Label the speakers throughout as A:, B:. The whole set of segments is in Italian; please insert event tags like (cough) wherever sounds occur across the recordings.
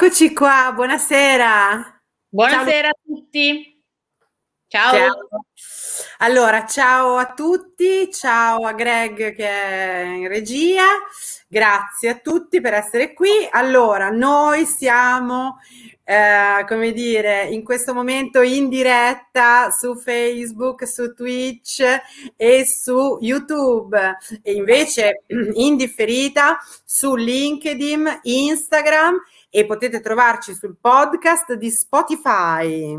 A: Eccoci qua, buonasera.
B: Buonasera ciao. a tutti. Ciao.
A: ciao. Allora, ciao a tutti, ciao a Greg che è in regia, grazie a tutti per essere qui. Allora, noi siamo, eh, come dire, in questo momento in diretta su Facebook, su Twitch e su YouTube e invece (clears throat) in differita su LinkedIn, Instagram e potete trovarci sul podcast di Spotify.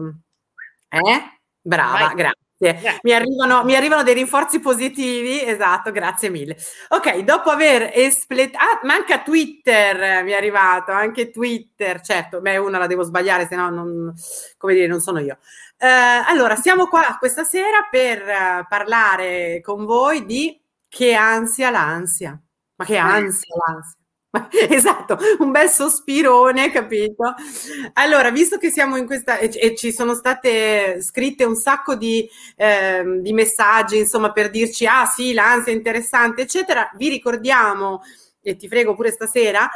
A: Eh? Brava, Vai. grazie. Mi arrivano, mi arrivano, dei rinforzi positivi, esatto, grazie mille. Ok, dopo aver espletato, ah, manca Twitter, mi è arrivato, anche Twitter, certo, beh, una la devo sbagliare, se no non, come dire, non sono io. Eh, allora, siamo qua questa sera per uh, parlare con voi di che ansia l'ansia. Ma che ansia l'ansia. (laughs) Esatto, un bel sospirone, capito? Allora, visto che siamo in questa e, ci sono state scritte un sacco di, eh, di, messaggi, insomma, per dirci, ah sì, l'ansia è interessante, eccetera, vi ricordiamo, e ti frego pure stasera,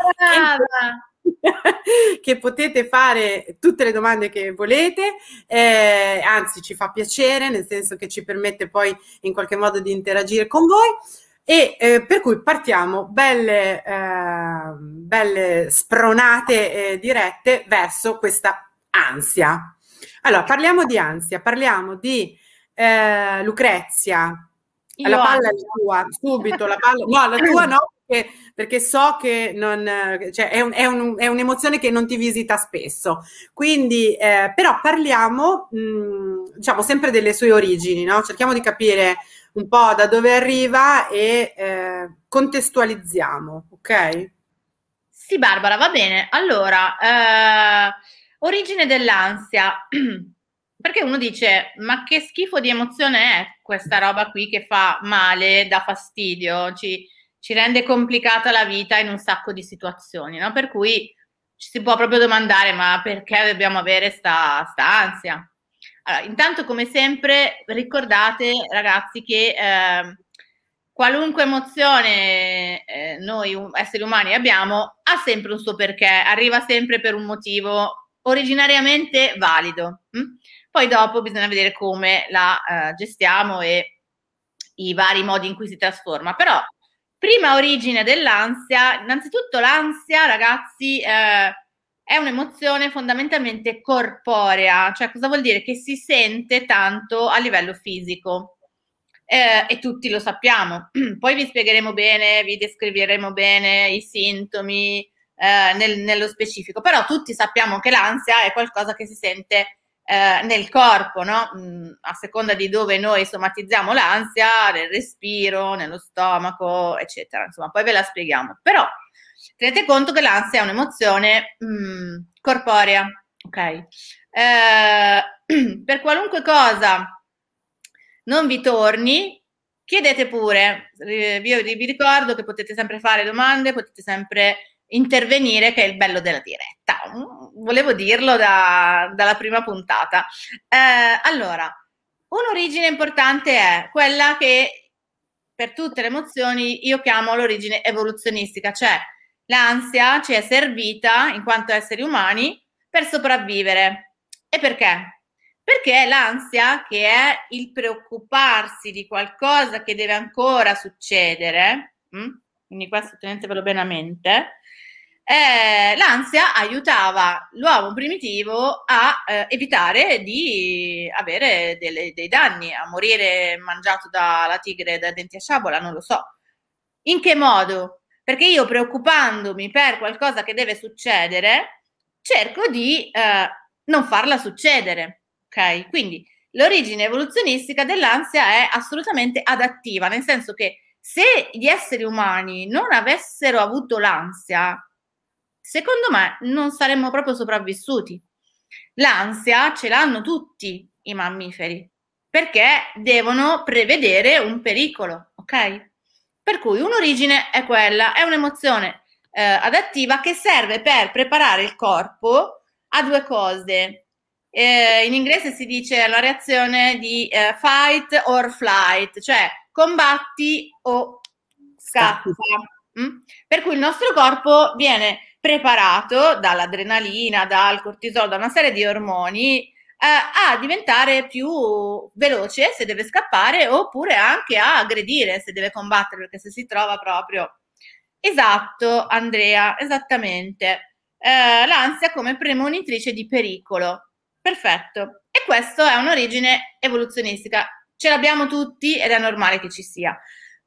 A: che, (laughs) che potete fare tutte le domande che volete, eh, anzi ci fa piacere, nel senso che ci permette poi in qualche modo di interagire con voi. E eh, per cui partiamo belle, eh, belle spronate eh, dirette verso questa ansia. Allora, parliamo di ansia, parliamo di eh, Lucrezia. Io la palla è tua, subito la (laughs) palla. No, la tua no, (clears throat) perché, perché so che non, cioè, è, un, è, un, è, un'emozione che non ti visita spesso. Quindi, eh, però parliamo, mh, mm, diciamo, sempre delle sue origini, no? Cerchiamo di capire un po' da dove arriva e eh, contestualizziamo, ok?
B: Sì, Barbara, va bene. Allora, eh, origine dell'ansia. (clears throat) Perché uno dice, ma che schifo di emozione è questa roba qui che fa male, dà fastidio, ci, ci rende complicata la vita in un sacco di situazioni, no? Per cui ci si può proprio domandare, ma perché dobbiamo avere sta, sta ansia? Allora, intanto, come sempre, ricordate, ragazzi, che eh, qualunque emozione eh, noi esseri umani abbiamo ha sempre un suo perché, arriva sempre per un motivo originariamente valido. Hm? Poi dopo bisogna vedere come la eh, gestiamo e i vari modi in cui si trasforma. Però, prima origine dell'ansia, innanzitutto l'ansia, ragazzi, eh, è un'emozione fondamentalmente corporea, cioè cosa vuol dire? Che si sente tanto a livello fisico. Eh, e tutti lo sappiamo. (clears throat) Poi vi spiegheremo bene, vi descriveremo bene i sintomi eh, nel, nello specifico, però tutti sappiamo che l'ansia è qualcosa che si sente eh, nel corpo, no? Mm, a seconda di dove noi somatizziamo l'ansia, nel respiro, nello stomaco, eccetera. Insomma, poi ve la spieghiamo. Però tenete conto che l'ansia è un'emozione mm, corporea, ok? Eh, (clears throat) per qualunque cosa non vi torni, chiedete pure. Vi, vi ricordo che potete sempre fare domande, potete sempre intervenire, che è il bello della diretta. Volevo dirlo da, dalla prima puntata. Eh, allora, un'origine importante è quella che per tutte le emozioni io chiamo l'origine evoluzionistica, cioè L'ansia ci è servita, in quanto esseri umani, per sopravvivere. E perché? Perché l'ansia, che è il preoccuparsi di qualcosa che deve ancora succedere, hm? quindi questo tenetevelo bene a mente, eh, l'ansia aiutava l'uomo primitivo a eh, evitare di avere delle, dei danni, a morire mangiato dalla tigre da denti a sciabola, non lo so. In che modo? Perché io preoccupandomi per qualcosa che deve succedere, cerco di eh, non farla succedere. Ok? Quindi l'origine evoluzionistica dell'ansia è assolutamente adattiva, nel senso che se gli esseri umani non avessero avuto l'ansia, secondo me non saremmo proprio sopravvissuti. L'ansia ce l'hanno tutti i mammiferi perché devono prevedere un pericolo, ok? Per cui un'origine è quella, è un'emozione eh, adattiva che serve per preparare il corpo a due cose. Eh, in inglese si dice la reazione di eh, fight or flight, cioè combatti o scappa. Mm? Per cui il nostro corpo viene preparato dall'adrenalina, dal cortisolo, da una serie di ormoni a diventare più veloce se deve scappare oppure anche a aggredire se deve combattere perché se si trova proprio. Esatto Andrea esattamente. Eh, l'ansia come premonitrice di pericolo. Perfetto. E questo è un'origine evoluzionistica. Ce l'abbiamo tutti ed è normale che ci sia.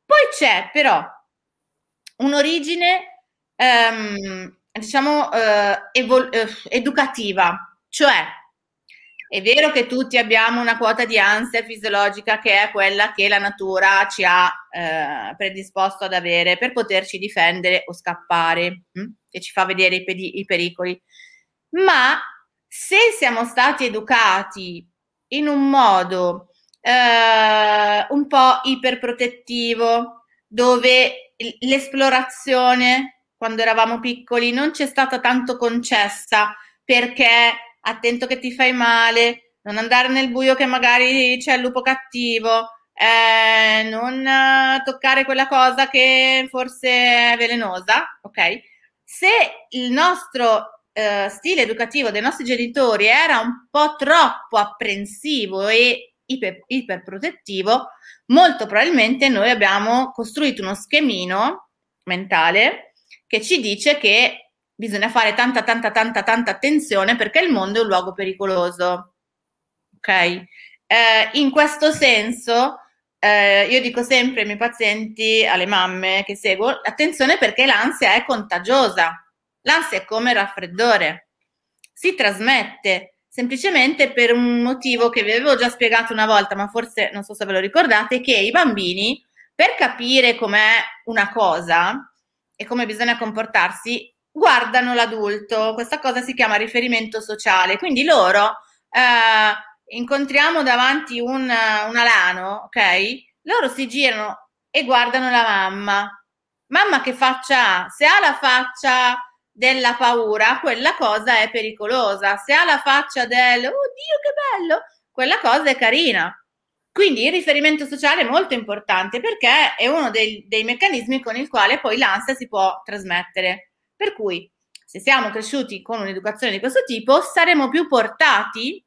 B: Poi c'è però un'origine ehm, diciamo eh, evol- eh, educativa cioè è vero che tutti abbiamo una quota di ansia fisiologica che è quella che la natura ci ha eh, predisposto ad avere per poterci difendere o scappare, hm? che ci fa vedere i, pedi- i pericoli. Ma se siamo stati educati in un modo eh, un po' iperprotettivo, dove l'esplorazione quando eravamo piccoli non ci è stata tanto concessa perché attento che ti fai male, non andare nel buio che magari c'è il lupo cattivo, eh, non eh, toccare quella cosa che forse è velenosa, ok? Se il nostro eh, stile educativo dei nostri genitori era un po' troppo apprensivo e iper, iperprotettivo, molto probabilmente noi abbiamo costruito uno schemino mentale che ci dice che bisogna fare tanta, tanta, tanta, tanta attenzione perché il mondo è un luogo pericoloso. Ok? Eh, in questo senso, eh, io dico sempre ai miei pazienti, alle mamme che seguo, attenzione perché l'ansia è contagiosa. L'ansia è come il raffreddore, si trasmette semplicemente per un motivo che vi avevo già spiegato una volta, ma forse non so se ve lo ricordate, che i bambini, per capire com'è una cosa e come bisogna comportarsi, guardano l'adulto. Questa cosa si chiama riferimento sociale. Quindi loro eh, incontriamo davanti un, un alano, ok? Loro si girano e guardano la mamma. Mamma che faccia ha? Se ha la faccia della paura, quella cosa è pericolosa. Se ha la faccia del oddio che bello, quella cosa è carina. Quindi il riferimento sociale è molto importante perché è uno dei, dei meccanismi con il quale poi l'ansia si può trasmettere. Per cui, se siamo cresciuti con un'educazione di questo tipo, saremo più portati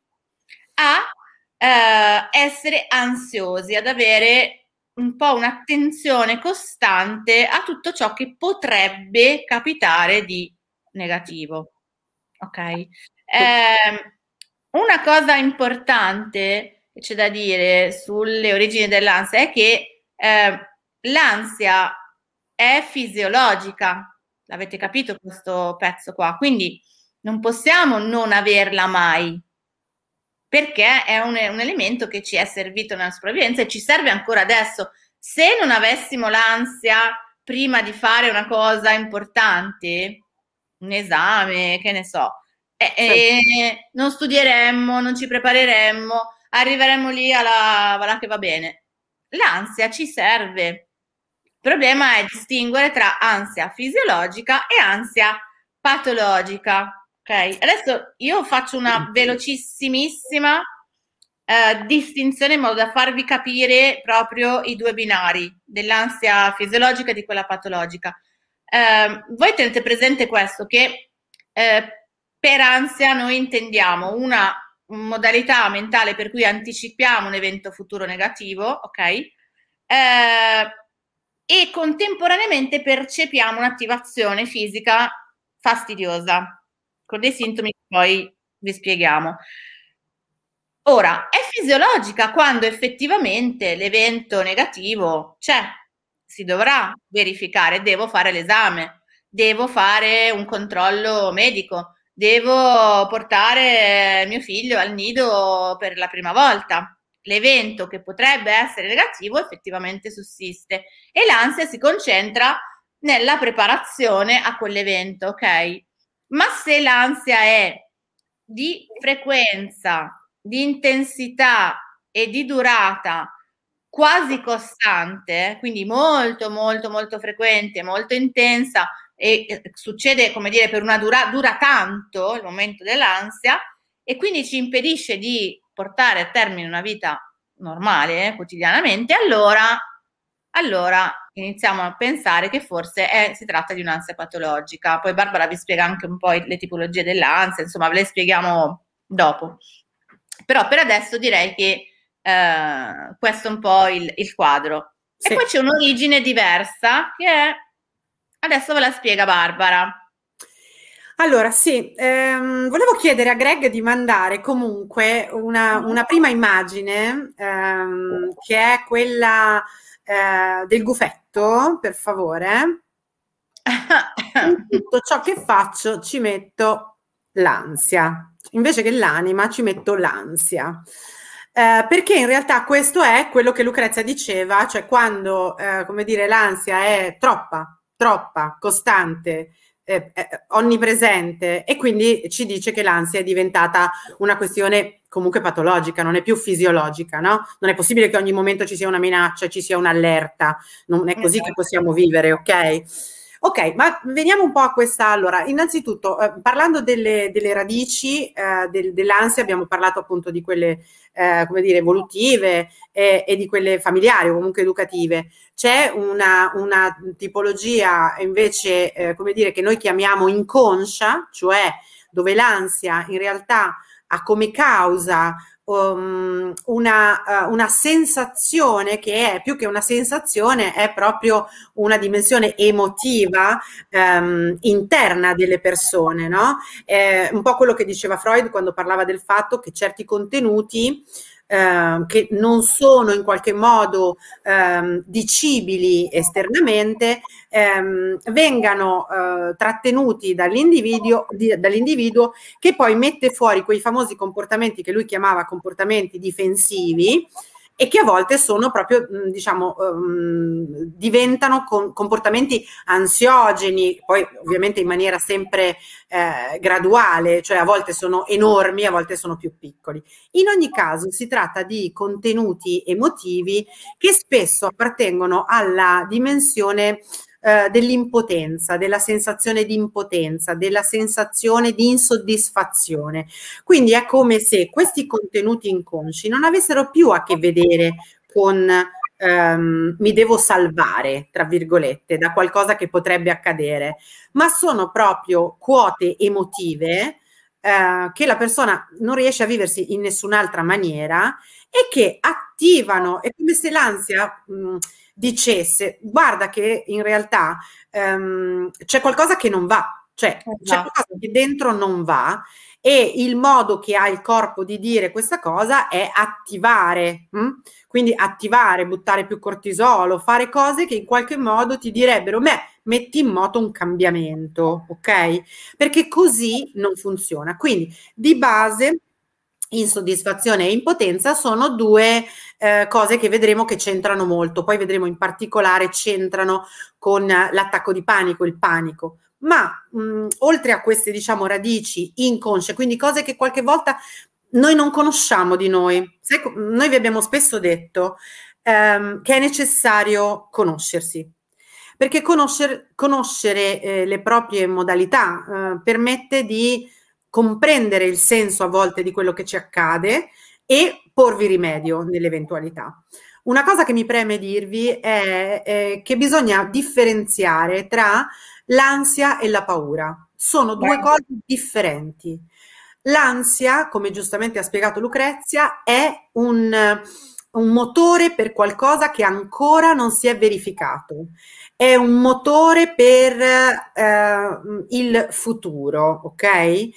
B: a eh, essere ansiosi, ad avere un po' un'attenzione costante a tutto ciò che potrebbe capitare di negativo. Ok? Eh, una cosa importante che c'è da dire sulle origini dell'ansia è che eh, l'ansia è fisiologica, L'avete capito questo pezzo qua? Quindi non possiamo non averla mai, perché è un, un elemento che ci è servito nella sopravvivenza e ci serve ancora adesso. Se non avessimo l'ansia prima di fare una cosa importante, un esame, che ne so, eh, eh, non studieremmo, non ci prepareremmo, arriveremmo lì alla, alla che va bene. L'ansia ci serve il problema è distinguere tra ansia fisiologica e ansia patologica. Ok, adesso io faccio una velocissimissima eh, distinzione in modo da farvi capire proprio i due binari dell'ansia fisiologica e di quella patologica. Eh, voi tenete presente questo che eh, per ansia noi intendiamo una modalità mentale per cui anticipiamo un evento futuro negativo, ok? E contemporaneamente percepiamo un'attivazione fisica fastidiosa, con dei sintomi che poi vi spieghiamo. Ora, è fisiologica quando effettivamente l'evento negativo c'è, si dovrà verificare, devo fare l'esame, devo fare un controllo medico, devo portare mio figlio al nido per la prima volta l'evento che potrebbe essere negativo effettivamente sussiste e l'ansia si concentra nella preparazione a quell'evento, ok? Ma se l'ansia è di frequenza, di intensità e di durata quasi costante, quindi molto molto molto frequente, molto intensa e succede come dire per una dura, dura tanto il momento dell'ansia e quindi ci impedisce di portare a termine una vita normale, eh, quotidianamente, allora allora iniziamo a pensare che forse è, si tratta di un'ansia patologica. Poi Barbara vi spiega anche un po' le tipologie dell'ansia, insomma ve le spieghiamo dopo. Però per adesso direi che eh, questo è un po' il, il quadro. Sì. E poi c'è un'origine diversa che è, adesso ve la spiega Barbara.
A: Allora, sì, ehm, volevo chiedere a Greg di mandare comunque una, una prima immagine ehm, che è quella eh, del gufetto, per favore. (laughs) In tutto ciò che faccio ci metto l'ansia, invece che l'anima ci metto l'ansia. Eh, perché in realtà questo è quello che Lucrezia diceva, cioè quando, eh, come dire, l'ansia è troppa, troppa, costante, eh, eh, onnipresente e quindi ci dice che l'ansia è diventata una questione comunque patologica, non è più fisiologica, no? Non è possibile che ogni momento ci sia una minaccia, ci sia un'allerta, non è così esatto. che possiamo vivere, ok? Ok, ma veniamo un po' a questa. Allora, innanzitutto, eh, parlando delle, delle radici eh, del, dell'ansia, abbiamo parlato appunto di quelle, eh, come dire, evolutive e, e, di quelle familiari o comunque educative. C'è una, una tipologia invece, eh, come dire, che noi chiamiamo inconscia, cioè dove l'ansia in realtà ha come causa um, una, uh, una, sensazione che è più che una sensazione, è proprio una dimensione emotiva um, interna delle persone, no? È un po' quello che diceva Freud quando parlava del fatto che certi contenuti eh, che non sono in qualche modo eh, dicibili esternamente, ehm, vengano eh, trattenuti dall'individuo, di, dall'individuo che poi mette fuori quei famosi comportamenti che lui chiamava comportamenti difensivi e che a volte sono proprio, diciamo, um, diventano con, comportamenti ansiogeni, poi ovviamente in maniera sempre eh, graduale, cioè a volte sono enormi, a volte sono più piccoli. In ogni caso si tratta di contenuti emotivi che spesso appartengono alla dimensione eh, dell'impotenza, della sensazione di impotenza, della sensazione di insoddisfazione. Quindi è come se questi contenuti inconsci non avessero più a che vedere con ehm, mi devo salvare, tra virgolette, da qualcosa che potrebbe accadere, ma sono proprio quote emotive eh, che la persona non riesce a viversi in nessun'altra maniera e che attivano, è come se l'ansia mh, dicesse guarda che in realtà um, c'è qualcosa che non va, cioè esatto. c'è qualcosa che dentro non va e il modo che ha il corpo di dire questa cosa è attivare, hm? quindi attivare, buttare più cortisolo, fare cose che in qualche modo ti direbbero, beh, metti in moto un cambiamento, ok? Perché così non funziona. Quindi di base insoddisfazione e impotenza sono due eh, cose che vedremo che c'entrano molto, poi vedremo in particolare c'entrano con l'attacco di panico, il panico. Ma mh, oltre a queste diciamo radici inconsce, quindi cose che qualche volta noi non conosciamo di noi, Sai, noi vi abbiamo spesso detto ehm, che è necessario conoscersi, perché conoscer, conoscere eh, le proprie modalità eh, permette di comprendere il senso a volte di quello che ci accade e porvi rimedio nell'eventualità. Una cosa che mi preme dirvi è, è che bisogna differenziare tra l'ansia e la paura. Sono due Beh. cose differenti. L'ansia, come giustamente ha spiegato Lucrezia, è un, un motore per qualcosa che ancora non si è verificato è un motore per eh, il futuro, ok? Eh,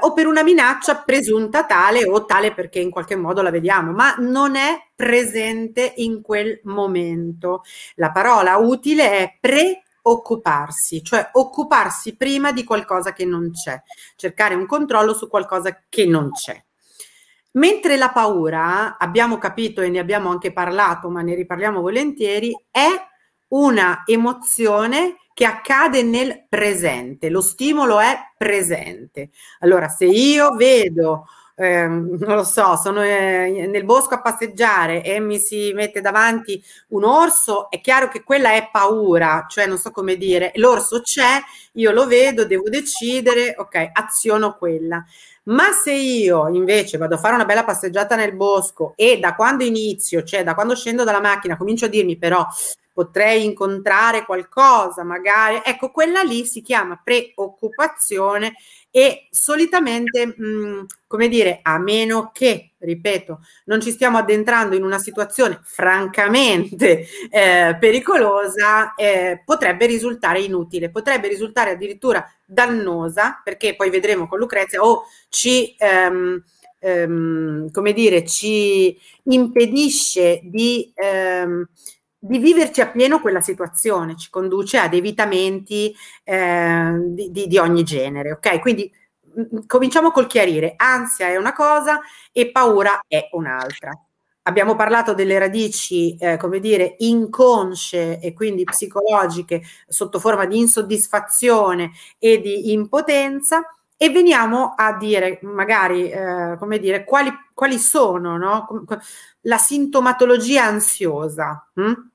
A: o per una minaccia presunta tale o tale perché in qualche modo la vediamo, ma non è presente in quel momento. La parola utile è preoccuparsi, cioè occuparsi prima di qualcosa che non c'è, cercare un controllo su qualcosa che non c'è. Mentre la paura, abbiamo capito e ne abbiamo anche parlato, ma ne riparliamo volentieri, è una emozione che accade nel presente, lo stimolo è presente. Allora, se io vedo, eh, non lo so, sono eh, nel bosco a passeggiare e mi si mette davanti un orso, è chiaro che quella è paura, cioè non so come dire, l'orso c'è, io lo vedo, devo decidere, ok, aziono quella. Ma se io invece vado a fare una bella passeggiata nel bosco e da quando inizio, cioè da quando scendo dalla macchina, comincio a dirmi però potrei incontrare qualcosa, magari, ecco, quella lì si chiama preoccupazione e solitamente, mh, mm, come dire, a meno che, ripeto, non ci stiamo addentrando in una situazione francamente eh, pericolosa, eh, potrebbe risultare inutile, potrebbe risultare addirittura dannosa, perché poi vedremo con Lucrezia o ci... Ehm, ehm, come dire, ci impedisce di, ehm, di viverci appieno quella situazione, ci conduce ad evitamenti eh, di, di, di, ogni genere, ok? Quindi mh, mm, cominciamo col chiarire, ansia è una cosa e paura è un'altra. Abbiamo parlato delle radici, eh, come dire, inconsce e quindi psicologiche sotto forma di insoddisfazione e di impotenza e veniamo a dire magari, eh, come dire, quali, quali sono no? la sintomatologia ansiosa. Hm?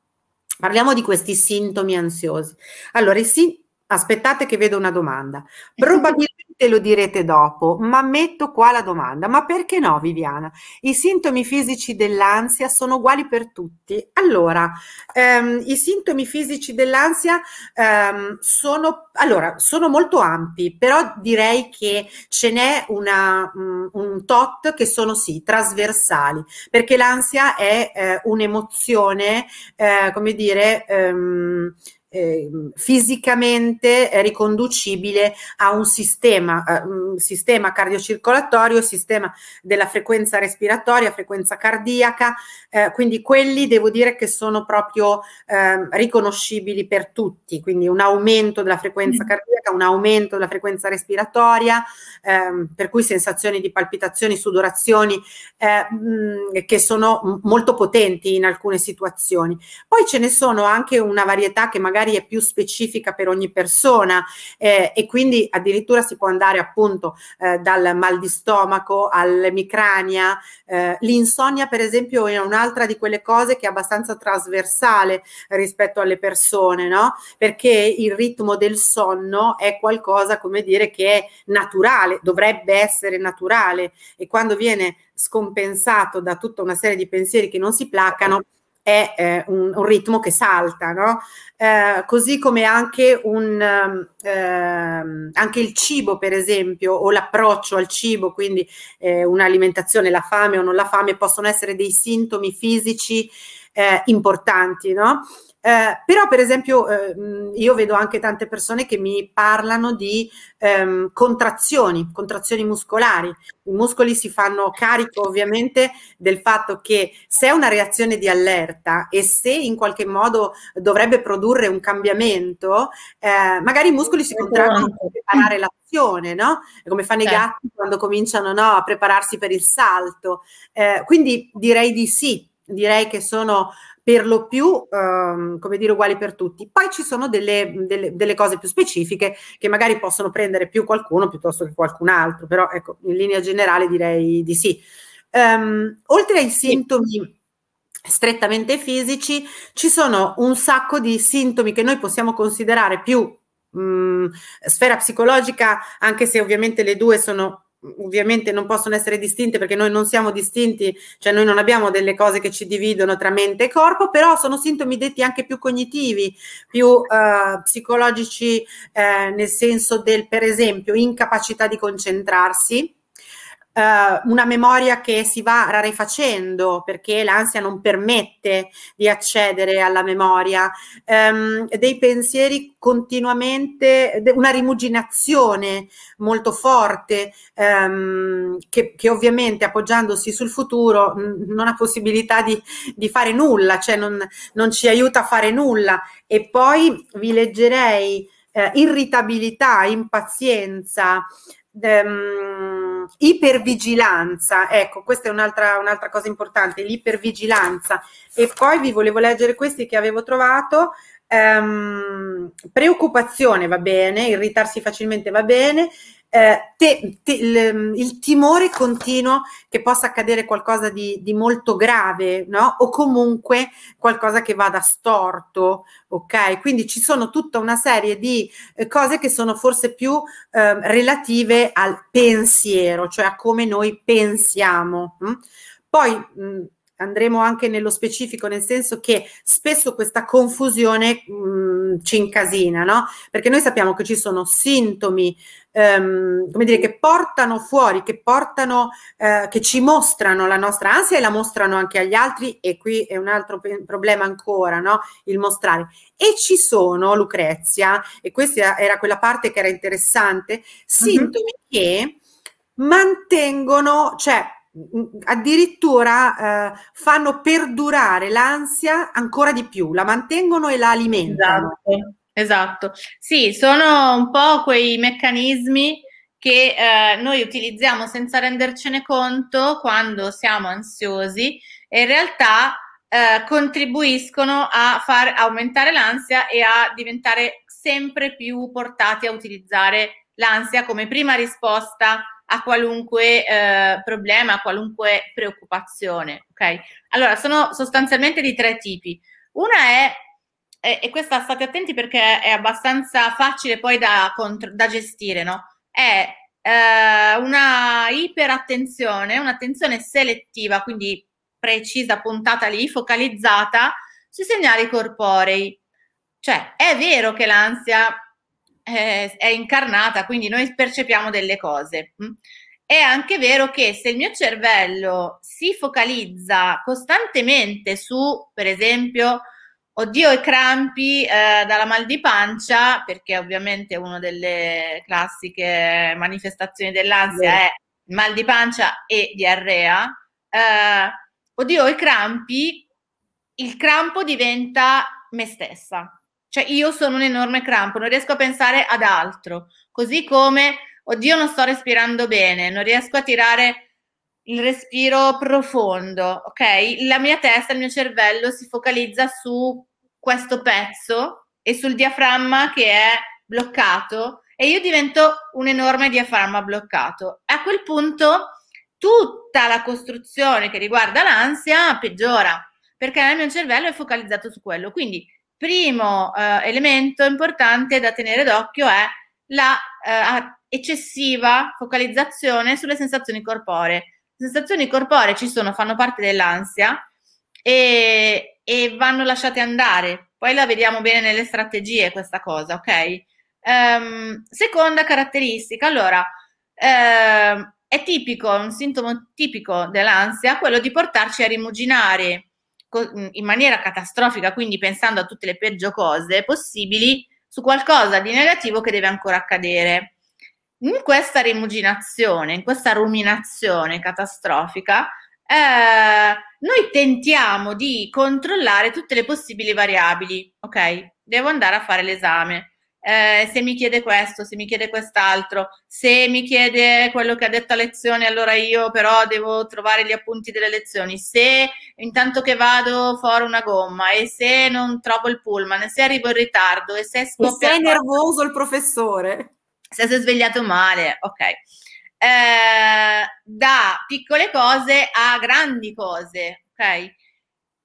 A: Parliamo di questi sintomi ansiosi. Allora, sin- aspettate che vedo una domanda. Probabilmente (laughs) lo direte dopo, ma metto qua la domanda, ma perché no Viviana? I sintomi fisici dell'ansia sono uguali per tutti. Allora, ehm, i sintomi fisici dell'ansia ehm, sono, allora, sono molto ampi, però direi che ce n'è una, um, un tot che sono sì, trasversali, perché l'ansia è eh, un'emozione, eh, come dire, ehm, eh, fisicamente riconducibile a un sistema, eh, un sistema cardiocircolatorio, sistema della frequenza respiratoria, frequenza cardiaca, eh, quindi quelli devo dire che sono proprio ehm, riconoscibili per tutti, quindi un aumento della frequenza mm. cardiaca, un aumento della frequenza respiratoria, ehm, per cui sensazioni di palpitazioni, sudorazioni eh, mh, che sono molto potenti in alcune situazioni. Poi ce ne sono anche una varietà che magari magari è più specifica per ogni persona eh, e quindi addirittura si può andare appunto eh, dal mal di stomaco all'emicrania. Eh, l'insonnia per esempio è un'altra di quelle cose che è abbastanza trasversale rispetto alle persone, no? Perché il ritmo del sonno è qualcosa come dire che è naturale, dovrebbe essere naturale e quando viene scompensato da tutta una serie di pensieri che non si placano, è eh, un, un, ritmo che salta, no? Eh, così come anche, un, eh, anche il cibo, per esempio, o l'approccio al cibo, quindi eh, un'alimentazione, la fame o non la fame, possono essere dei sintomi fisici eh, importanti, no? Eh, però, per esempio, eh, io vedo anche tante persone che mi parlano di ehm, contrazioni, contrazioni muscolari. I muscoli si fanno carico ovviamente del fatto che se è una reazione di allerta e se in qualche modo dovrebbe produrre un cambiamento, eh, magari i muscoli si contraggono per preparare l'azione, no? come fanno certo. i gatti quando cominciano no, a prepararsi per il salto. Eh, quindi direi di sì, direi che sono per lo più, ehm, come dire, uguali per tutti. Poi ci sono delle, delle, delle, cose più specifiche che magari possono prendere più qualcuno piuttosto che qualcun altro, però ecco, in linea generale direi di sì. Um, oltre ai sintomi strettamente fisici, ci sono un sacco di sintomi che noi possiamo considerare più mh, mm, sfera psicologica, anche se ovviamente le due sono ovviamente non possono essere distinte perché noi non siamo distinti, cioè noi non abbiamo delle cose che ci dividono tra mente e corpo, però sono sintomi detti anche più cognitivi, più uh, psicologici, eh, nel senso del, per esempio, incapacità di concentrarsi, uh, una memoria che si va rarefacendo perché l'ansia non permette di accedere alla memoria, um, dei pensieri continuamente, una rimuginazione molto forte um, che, che, ovviamente appoggiandosi sul futuro mh, non ha possibilità di, di fare nulla, cioè non, non, ci aiuta a fare nulla. E poi vi leggerei eh, irritabilità, impazienza, ehm, ipervigilanza, ecco, questa è un'altra, un'altra cosa importante, l'ipervigilanza. E poi vi volevo leggere questi che avevo trovato. Um, preoccupazione va bene, irritarsi facilmente va bene, eh, te, te, il, il, timore continuo che possa accadere qualcosa di, di, molto grave, no? O comunque qualcosa che vada storto, ok? Quindi ci sono tutta una serie di eh, cose che sono forse più eh, relative al pensiero, cioè a come noi pensiamo. Hm? Poi mh, andremo anche nello specifico, nel senso che spesso questa confusione mh, mm, ci incasina, no? Perché noi sappiamo che ci sono sintomi, ehm, come dire, che portano fuori, che portano, eh, che ci mostrano la nostra ansia e la mostrano anche agli altri, e qui è un altro pe- problema ancora, no? Il mostrare. E ci sono, Lucrezia, e questa era quella parte che era interessante, mm-hmm. sintomi mm-hmm. che mantengono, cioè addirittura eh, fanno perdurare l'ansia ancora di più, la mantengono e la alimentano.
B: Esatto, esatto. Sì, sono un po' quei meccanismi che eh, noi utilizziamo senza rendercene conto quando siamo ansiosi e in realtà eh, contribuiscono a far aumentare l'ansia e a diventare sempre più portati a utilizzare l'ansia come prima risposta a qualunque eh, problema, a qualunque preoccupazione. Ok? Allora, sono sostanzialmente di tre tipi. Una è, e, e questa state attenti perché è abbastanza facile poi da, contro, da gestire, no? È eh, una iperattenzione, un'attenzione selettiva, quindi precisa, puntata lì, focalizzata sui segnali corporei. Cioè, è vero che l'ansia eh, è incarnata, quindi noi percepiamo delle cose. Mm. È anche vero che se il mio cervello si focalizza costantemente su, per esempio, oddio i crampi eh, dalla mal di pancia, perché ovviamente una delle classiche manifestazioni dell'ansia è mal di pancia e diarrea, eh, oddio i crampi, il crampo diventa me stessa, cioè io sono un enorme crampo, non riesco a pensare ad altro, così come, oddio non sto respirando bene, non riesco a tirare il respiro profondo, ok? La mia testa, il mio cervello si focalizza su questo pezzo e sul diaframma che è bloccato e io divento un enorme diaframma bloccato. A quel punto tutta la costruzione che riguarda l'ansia peggiora perché il mio cervello è focalizzato su quello. Quindi primo eh, elemento importante da tenere d'occhio è la eh, eccessiva focalizzazione sulle sensazioni corporee. Le sensazioni corporee ci sono, fanno parte dell'ansia e, e vanno lasciate andare. Poi la vediamo bene nelle strategie questa cosa, ok? Um, seconda caratteristica, allora, uh, è tipico, un sintomo tipico dell'ansia, quello di portarci a rimuginare in maniera catastrofica, quindi pensando a tutte le peggio cose possibili, su qualcosa di negativo che deve ancora accadere. In questa rimuginazione, in questa ruminazione catastrofica, eh, noi tentiamo di controllare tutte le possibili variabili. Ok, devo andare a fare l'esame eh, se mi chiede questo, se mi chiede quest'altro, se mi chiede quello che ha detto a lezione, allora io però devo trovare gli appunti delle lezioni. Se intanto che vado fuori una gomma e se non trovo il pullman, se arrivo in ritardo e se
A: scoppia... E se è nervoso il professore.
B: Se si è svegliato male, ok. Eh, da piccole cose a grandi cose, ok?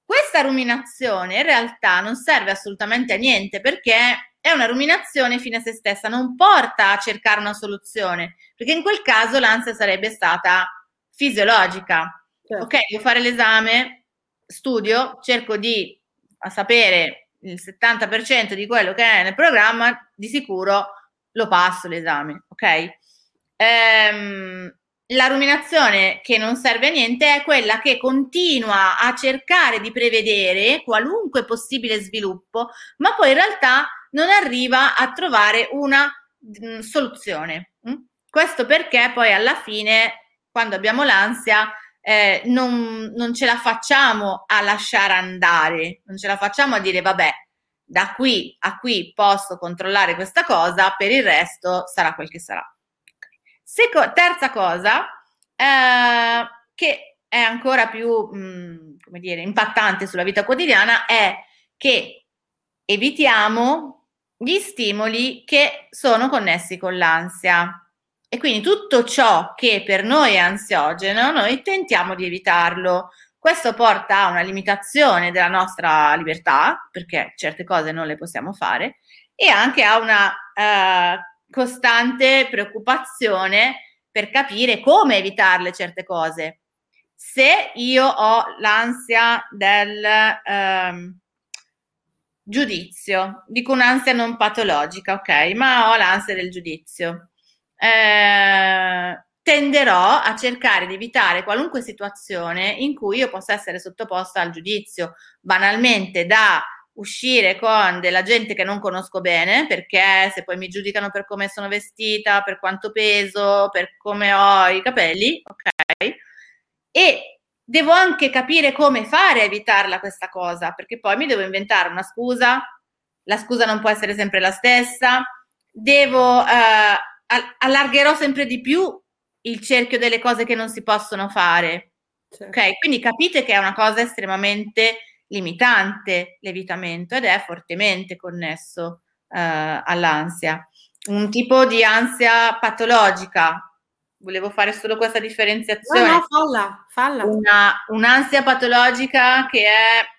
B: Questa ruminazione in realtà non serve assolutamente a niente perché è una ruminazione fine a se stessa, non porta a cercare una soluzione, perché in quel caso l'ansia sarebbe stata fisiologica. Certo. Ok, devo fare l'esame, studio, cerco di sapere il 70% di quello che è nel programma, di sicuro lo passo l'esame, ok? Ehm, la ruminazione che non serve a niente è quella che continua a cercare di prevedere qualunque possibile sviluppo, ma poi in realtà non arriva a trovare una mh, mm, soluzione. Mm? Questo perché poi alla fine, quando abbiamo l'ansia, eh, non, non ce la facciamo a lasciare andare, non ce la facciamo a dire vabbè, da qui a qui posso controllare questa cosa, per il resto sarà quel che sarà. Seco- terza cosa, eh, che è ancora più, mh, mm, come dire, impattante sulla vita quotidiana, è che evitiamo gli stimoli che sono connessi con l'ansia. E quindi tutto ciò che per noi è ansiogeno, noi tentiamo di evitarlo. Questo porta a una limitazione della nostra libertà, perché certe cose non le possiamo fare, e anche a una uh, costante preoccupazione per capire come evitarle certe cose. se io ho l'ansia del ehm, giudizio, dico un'ansia non patologica, ok, ma ho l'ansia del giudizio. Eh, tenderò a cercare di evitare qualunque situazione in cui io possa essere sottoposta al giudizio, banalmente da uscire con della gente che non conosco bene, perché se poi mi giudicano per come sono vestita, per quanto peso, per come ho i capelli, ok? E devo anche capire come fare a evitarla questa cosa, perché poi mi devo inventare una scusa, la scusa non può essere sempre la stessa, devo eh, allargherò sempre di più il cerchio delle cose che non si possono fare. Certo. Ok, quindi capite che è una cosa estremamente limitante l'evitamento ed è fortemente connesso uh, all'ansia. Un tipo di ansia patologica, volevo fare solo questa differenziazione.
A: No, no, falla, falla.
B: Una, un'ansia patologica che è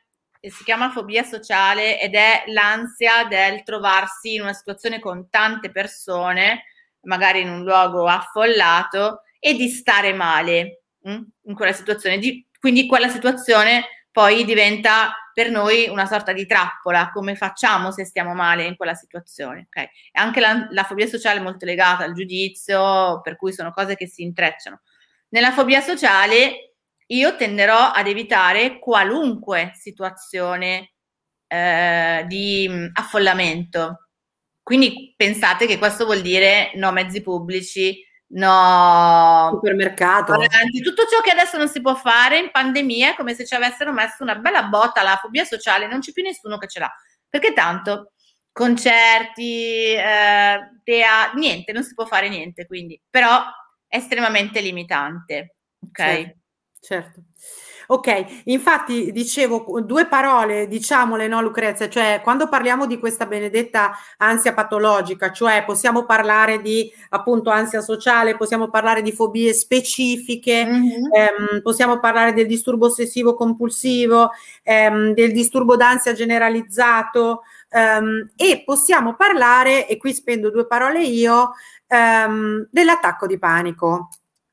B: si chiama fobia sociale ed è l'ansia del trovarsi in una situazione con tante persone magari in un luogo affollato e di stare male mm, in quella situazione. Di, quindi quella situazione poi diventa per noi una sorta di trappola, come facciamo se stiamo male in quella situazione. Okay? Anche la, la fobia sociale è molto legata al giudizio, per cui sono cose che si intrecciano. Nella fobia sociale io tenderò ad evitare qualunque situazione eh, di mm, affollamento, quindi pensate che questo vuol dire no mezzi pubblici, no
A: supermercato.
B: Tutto ciò che adesso non si può fare in pandemia è come se ci avessero messo una bella botta alla fobia sociale, non c'è più nessuno che ce l'ha. Perché tanto concerti, eh, tea, niente, non si può fare niente, quindi però è estremamente limitante. Ok?
A: Certo. certo. Ok, infatti dicevo due parole, diciamole, no Lucrezia, cioè quando parliamo di questa benedetta ansia patologica, cioè possiamo parlare di appunto ansia sociale, possiamo parlare di fobie specifiche, mm-hmm. ehm, possiamo parlare del disturbo ossessivo compulsivo, ehm, del disturbo d'ansia generalizzato ehm, e possiamo parlare, e qui spendo due parole io, ehm, dell'attacco di panico.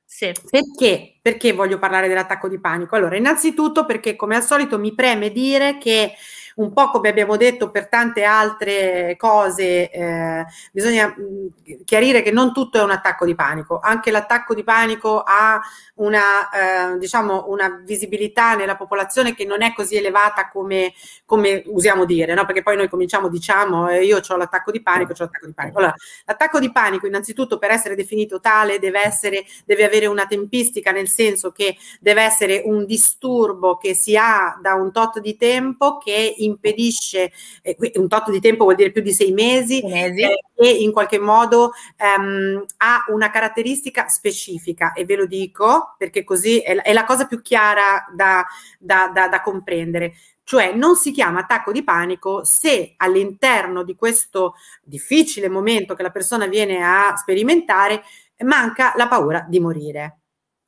A: Sì. Perché? Perché voglio parlare dell'attacco di panico? Allora, innanzitutto perché come al solito mi preme dire che un po' come abbiamo detto per tante altre cose, eh, bisogna mh, chiarire che non tutto è un attacco di panico, anche l'attacco di panico ha una, eh, diciamo, una visibilità nella popolazione che non è così elevata come, come usiamo dire, no? perché poi noi cominciamo, diciamo, eh, io ho l'attacco di panico, ho l'attacco di panico. Allora, l'attacco di panico innanzitutto per essere definito tale deve, essere, deve avere una tempistica, nel senso che deve essere un disturbo che si ha da un tot di tempo che impedisce, eh, un tot di tempo vuol dire più di sei mesi, mesi. Eh, e in qualche modo ehm, ha una caratteristica specifica e ve lo dico perché così è, è la cosa più chiara da, da, da, da comprendere. Cioè non si chiama attacco di panico se all'interno di questo difficile momento che la persona viene a sperimentare manca la paura di morire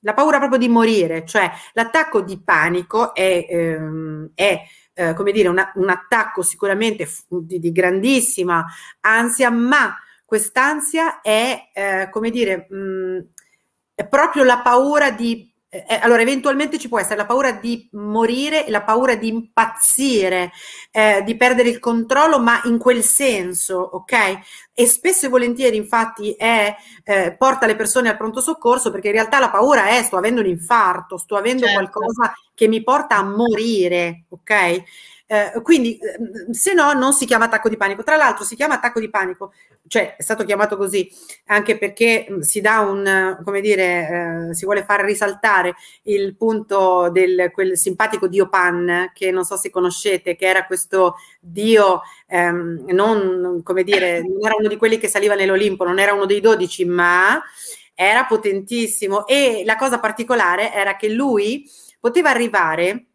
A: la paura proprio di morire, cioè l'attacco di panico è, ehm, è eh, come dire, una, un attacco sicuramente di, di, grandissima ansia, ma quest'ansia è, eh, come dire, mh, mm, è proprio la paura di eh, eh, allora, eventualmente ci può essere la paura di morire, la paura di impazzire, eh, di perdere il controllo, ma in quel senso, ok? E spesso e volentieri, infatti, è, eh, porta le persone al pronto soccorso perché in realtà la paura è sto avendo un infarto, sto avendo certo. qualcosa che mi porta a morire, ok? Eh, quindi, ehm, se no, non si chiama attacco di panico. Tra l'altro, si chiama attacco di panico, cioè è stato chiamato così anche perché mm, si dà un, come dire, eh, si vuole far risaltare il punto del quel simpatico dio Pan, che non so se conoscete, che era questo dio, ehm, non come dire, non era uno di quelli che saliva nell'Olimpo, non era uno dei dodici, ma era potentissimo. E la cosa particolare era che lui poteva arrivare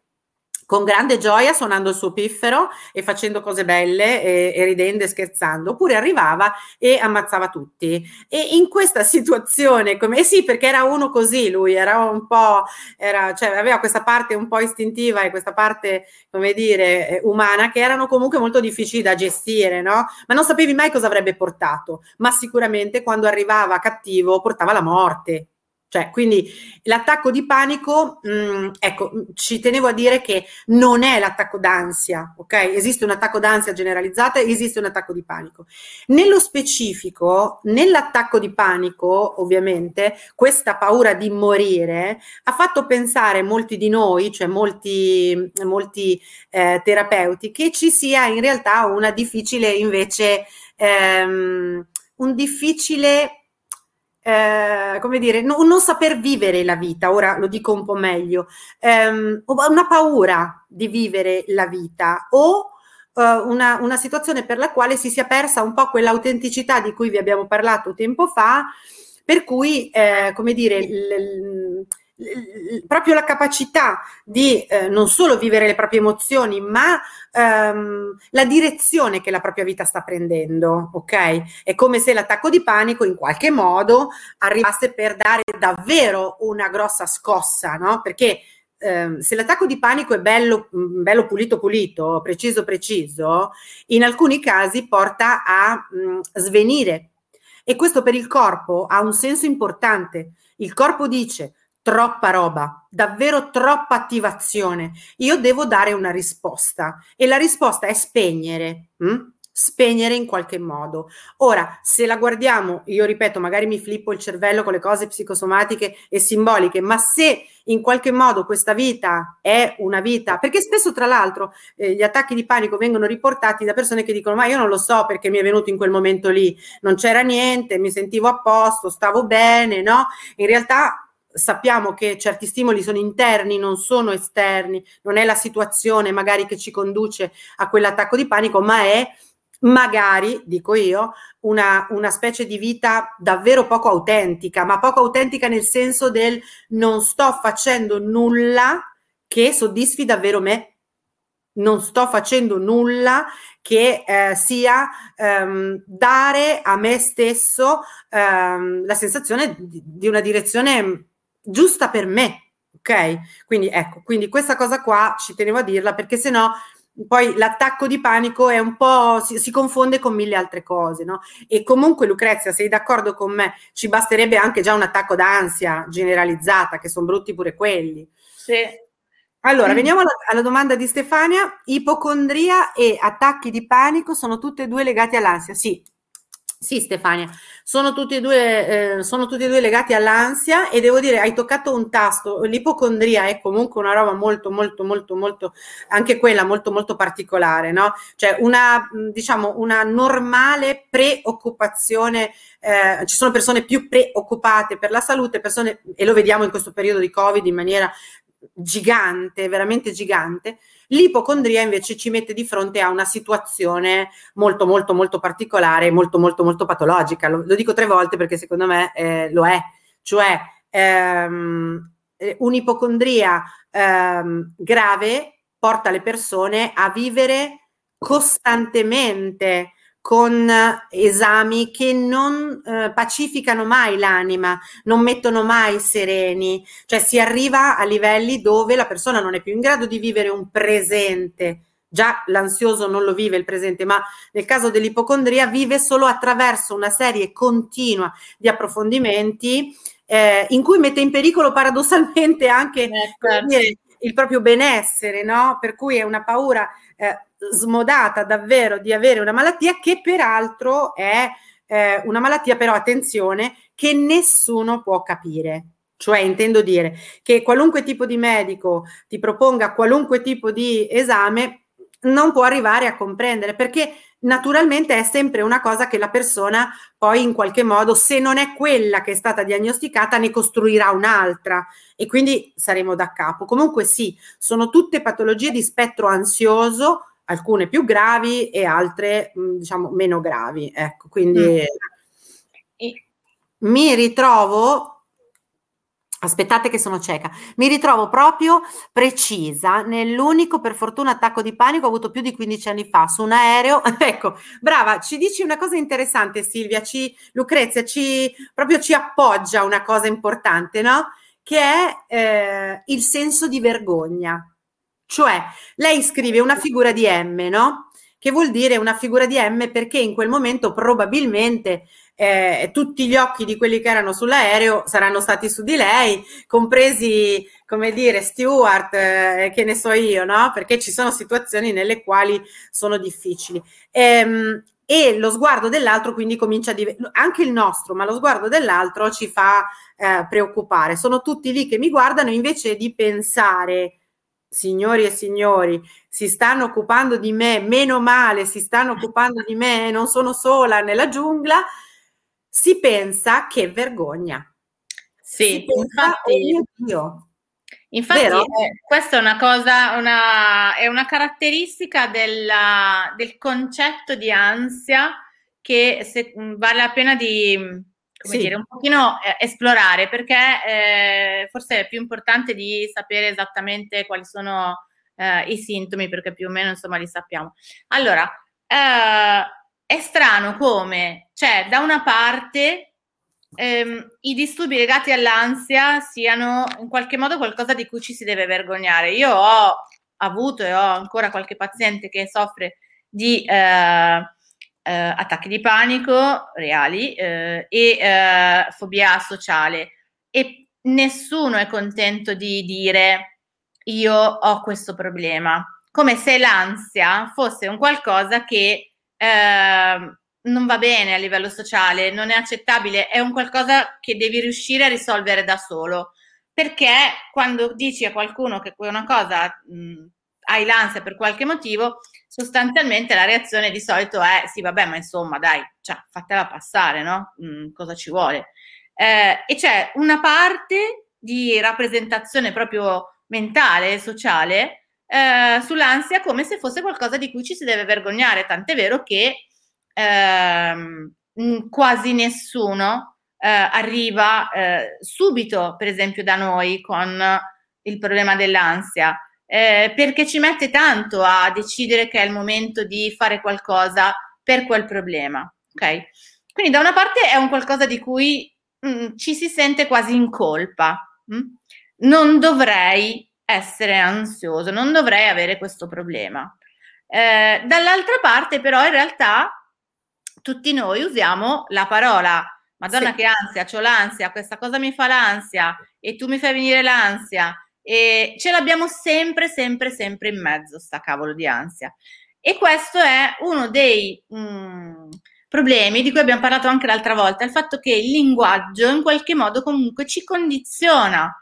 A: con grande gioia suonando il suo piffero e facendo cose belle e, e, ridendo e scherzando, oppure arrivava e ammazzava tutti. E in questa (laughs) situazione, come eh sì, perché era uno così, lui era un po', era, cioè, aveva questa parte un po' istintiva e questa parte, come dire, eh, umana, che erano comunque molto difficili da gestire, no? Ma non sapevi mai cosa avrebbe portato, ma sicuramente quando arrivava cattivo portava la morte Cioè, quindi l'attacco di panico, mh, mm, ecco, ci tenevo a dire che non è l'attacco d'ansia, ok? Esiste un attacco d'ansia generalizzata, esiste un attacco di panico. Nello specifico, nell'attacco di panico, ovviamente, questa paura di morire ha fatto pensare molti di noi, cioè molti, molti eh, terapeuti, che ci sia in realtà una difficile invece, ehm, un difficile eh, come dire, no, non saper vivere la vita, ora lo dico un po' meglio, ehm, una paura di vivere la vita o eh, una, una, situazione per la quale si sia persa un po' quell'autenticità di cui vi abbiamo parlato tempo fa, per cui, eh, come dire, l, proprio la capacità di eh, non solo vivere le proprie emozioni, ma ehm, la direzione che la propria vita sta prendendo, ok? È come se l'attacco di panico in qualche modo arrivasse per dare davvero una grossa scossa, no? Perché ehm, se l'attacco di panico è bello, mm, bello pulito pulito, preciso preciso, in alcuni casi porta a mh, mm, svenire. E questo per il corpo ha un senso importante. Il corpo dice troppa roba, davvero troppa attivazione. Io devo dare una risposta e la risposta è spegnere. Hm? spegnere in qualche modo. Ora, se la guardiamo, io ripeto, magari mi flippo il cervello con le cose psicosomatiche e simboliche, ma se in qualche modo questa vita è una vita, perché spesso tra l'altro eh, gli attacchi di panico vengono riportati da persone che dicono ma io non lo so perché mi è venuto in quel momento lì, non c'era niente, mi sentivo a posto, stavo bene, no? In realtà sappiamo che certi stimoli sono interni, non sono esterni, non è la situazione magari che ci conduce a quell'attacco di panico, ma è magari, dico io, una, una, specie di vita davvero poco autentica, ma poco autentica nel senso del non sto facendo nulla che soddisfi davvero me. Non sto facendo nulla che eh, sia ehm, dare a me stesso ehm, la sensazione di, di una direzione giusta per me. Ok? Quindi ecco, quindi questa cosa qua ci tenevo a dirla perché se no poi l'attacco di panico è un po' si, si, confonde con mille altre cose, no? E comunque Lucrezia, sei d'accordo con me? Ci basterebbe anche già un attacco d'ansia generalizzata, che sono brutti pure quelli.
B: Sì.
A: Allora, mm. veniamo alla, alla, domanda di Stefania. Ipocondria e attacchi di panico sono tutti e due legati all'ansia? Sì, sì, Stefania, sono tutti, e due, eh, sono tutti e due legati all'ansia e devo dire, hai toccato un tasto, l'ipocondria è comunque una roba molto, molto, molto, molto, anche quella molto, molto particolare, no? Cioè una, diciamo, una normale preoccupazione, eh, ci sono persone più preoccupate per la salute, persone, e lo vediamo in questo periodo di Covid in maniera gigante, veramente gigante, L'ipocondria invece ci mette di fronte a una situazione molto molto molto particolare, molto molto molto patologica. Lo, lo dico tre volte perché secondo me eh, lo è, cioè ehm, eh, un'ipocondria ehm, grave porta le persone a vivere costantemente con esami che non eh, pacificano mai l'anima, non mettono mai sereni, cioè si arriva a livelli dove la persona non è più in grado di vivere un presente. Già l'ansioso non lo vive il presente, ma nel caso dell'ipocondria vive solo attraverso una serie continua di approfondimenti eh, in cui mette in pericolo paradossalmente anche eh, certo. Il proprio benessere, no? Per cui è una paura eh, smodata davvero di avere una malattia che peraltro è eh, una malattia, però attenzione, che nessuno può capire. Cioè, intendo dire che qualunque tipo di medico ti proponga qualunque tipo di esame, non può arrivare a comprendere perché naturalmente è sempre una cosa che la persona poi in qualche modo, se non è quella che è stata diagnosticata, ne costruirà un'altra e quindi saremo da capo. Comunque sì, sono tutte patologie di spettro ansioso alcune più gravi e altre diciamo meno gravi. Ecco, quindi mm. mi ritrovo Aspettate che sono cieca. Mi ritrovo proprio precisa nell'unico, per fortuna, attacco di panico avuto più di 15 anni fa su un aereo. (laughs) ecco, brava, ci dici una cosa interessante Silvia, ci, Lucrezia, ci, proprio ci appoggia una cosa importante, no? Che è eh, il senso di vergogna. Cioè, lei scrive una figura di M, no? Che vuol dire una figura di M perché in quel momento probabilmente eh, tutti gli occhi di quelli che erano sull'aereo saranno stati su di lei, compresi, come dire, Stewart, eh, che ne so io, no? Perché ci sono situazioni nelle quali sono difficili. Ehm, e lo sguardo dell'altro quindi comincia a diventare, anche il nostro, ma lo sguardo dell'altro ci fa eh, preoccupare. Sono tutti lì che mi guardano invece di pensare signori e signori, si stanno occupando di me, meno male, si stanno occupando di me, non sono sola nella giungla, si pensa che vergogna.
B: Sì, si pensa, infatti, oh mio Dio. Infatti, eh, questa è una cosa, una, è una caratteristica della, del concetto di ansia che se, vale la pena di come sì. dire, un pochino eh, esplorare perché eh, forse è più importante di sapere esattamente quali sono eh, i sintomi perché più o meno insomma li sappiamo. Allora, eh, è strano come, cioè da una parte ehm, i disturbi legati all'ansia siano in qualche modo qualcosa di cui ci si deve vergognare. Io ho avuto e ho ancora qualche paziente che soffre di... Eh, eh, attacchi di panico reali eh, e eh, fobia sociale e nessuno è contento di dire io ho questo problema, come se l'ansia fosse un qualcosa che ehm, non va bene a livello sociale, non è accettabile, è un qualcosa che devi riuscire a risolvere da solo. Perché quando dici a qualcuno che una cosa mh, hai l'ansia per qualche motivo, sostanzialmente la reazione di solito è sì, vabbè, ma insomma, dai, cioè, fatela passare, no? Mm, cosa ci vuole? Eh, e c'è una parte di rappresentazione proprio mentale sociale eh, sull'ansia come se fosse qualcosa di cui ci si deve vergognare, tant'è vero che ehm, quasi nessuno eh, arriva eh, subito, per esempio, da noi con il problema dell'ansia eh, perché ci mette tanto a decidere che è il momento di fare qualcosa per quel problema. Ok? Quindi da una parte è un qualcosa di cui mh, mm, ci si sente quasi in colpa. Mh? Mm? Non dovrei essere ansioso, non dovrei avere questo problema. Eh, dall'altra parte, però, in realtà tutti noi usiamo la parola Madonna sì. che ansia, ho l'ansia, questa cosa mi fa l'ansia e tu mi fai venire l'ansia e ce l'abbiamo sempre, sempre, sempre in mezzo, sta cavolo di ansia. E questo è uno dei mh, mm, problemi di cui abbiamo parlato anche l'altra volta, il fatto che il linguaggio in qualche modo comunque ci condiziona.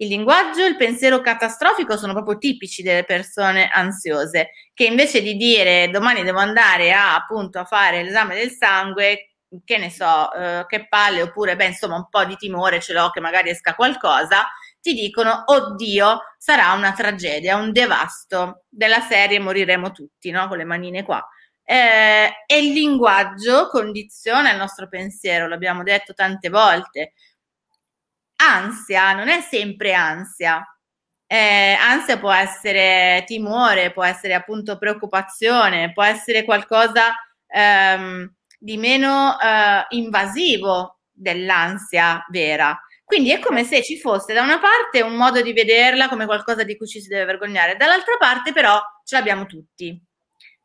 B: Il linguaggio e il pensiero catastrofico sono proprio tipici delle persone ansiose, che invece di dire domani devo andare a, appunto, a fare l'esame del sangue, che ne so, eh, che palle, oppure, beh, insomma, un po' di timore ce l'ho che magari esca qualcosa, ti dicono oddio sarà una tragedia, un devasto della serie moriremo tutti, no? Con le manine qua. Eh, e il linguaggio condiziona il nostro pensiero, l'abbiamo detto tante volte. Ansia non è sempre ansia. Eh, ansia può essere timore, può essere appunto preoccupazione, può essere qualcosa ehm, di meno eh, invasivo dell'ansia vera. Quindi è come se ci fosse da una parte un modo di vederla come qualcosa di cui ci si deve vergognare, dall'altra parte però ce l'abbiamo tutti.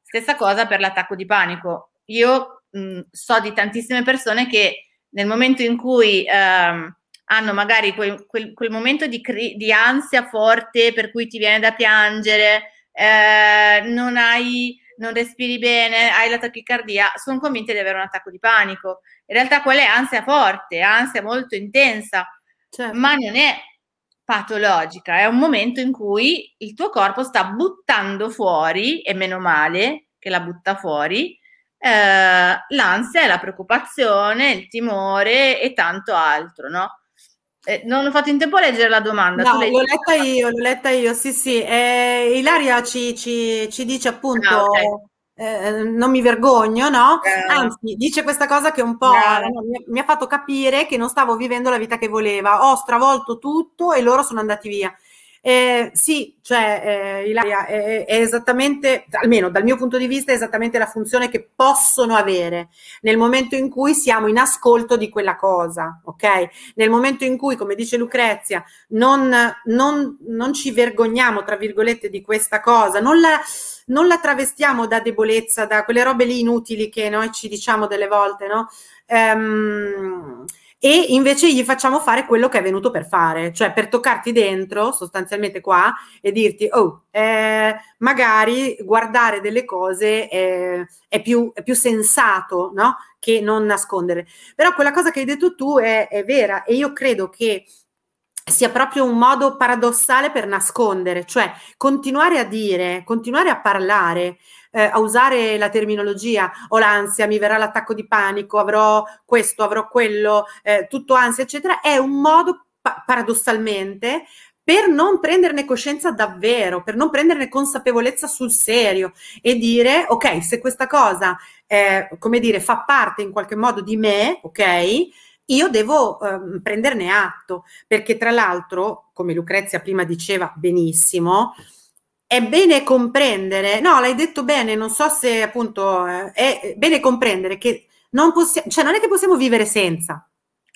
B: Stessa cosa per l'attacco di panico. Io mh, so di tantissime persone che nel momento in cui ehm, hanno magari quel, quel, quel momento di, cri- di, ansia forte per cui ti viene da piangere, eh, non hai non respiri bene, hai la tachicardia, sono convinta di avere un attacco di panico. In realtà quella è ansia forte, ansia molto intensa, certo. ma non è patologica, è un momento in cui il tuo corpo sta buttando fuori, e meno male che la butta fuori, eh, l'ansia, la preoccupazione, il timore e tanto altro, no? Eh, non ho fatto in tempo a leggere la domanda.
A: No, l'ho letta io, l'ho letta io, sì, sì. Eh, Ilaria ci, ci, ci, dice appunto, ah, okay. eh, non mi vergogno, no? Anzi, dice questa cosa che un po' mi, mi, ha fatto capire che non stavo vivendo la vita che voleva. Ho stravolto tutto e loro sono andati via. Eh, sì, cioè eh, Ilaria, è, è, esattamente, almeno dal mio punto di vista, è esattamente la funzione che possono avere nel momento in cui siamo in ascolto di quella cosa, ok? Nel momento in cui, come dice Lucrezia, non, non, non ci vergogniamo, tra virgolette, di questa cosa, non la, non la travestiamo da debolezza, da quelle robe lì inutili che noi ci diciamo delle volte, no? Um, e invece gli facciamo fare quello che è venuto per fare, cioè per toccarti dentro, sostanzialmente qua, e dirti, oh, eh, magari guardare delle cose è, è, più, è, più, sensato, no? Che non nascondere. Però quella cosa che hai detto tu è, è vera e io credo che sia proprio un modo paradossale per nascondere, cioè continuare a dire, continuare a parlare, eh, a usare la terminologia ho l'ansia, mi verrà l'attacco di panico, avrò questo, avrò quello, eh, tutto ansia, eccetera, è un modo pa- paradossalmente per non prenderne coscienza davvero, per non prenderne consapevolezza sul serio e dire ok, se questa cosa eh, come dire, fa parte in qualche modo di me, ok? io devo eh, prenderne atto, perché tra l'altro, come Lucrezia prima diceva benissimo, è bene comprendere, no, l'hai detto bene, non so se appunto eh, è bene comprendere che non possiamo, cioè non è che possiamo vivere senza.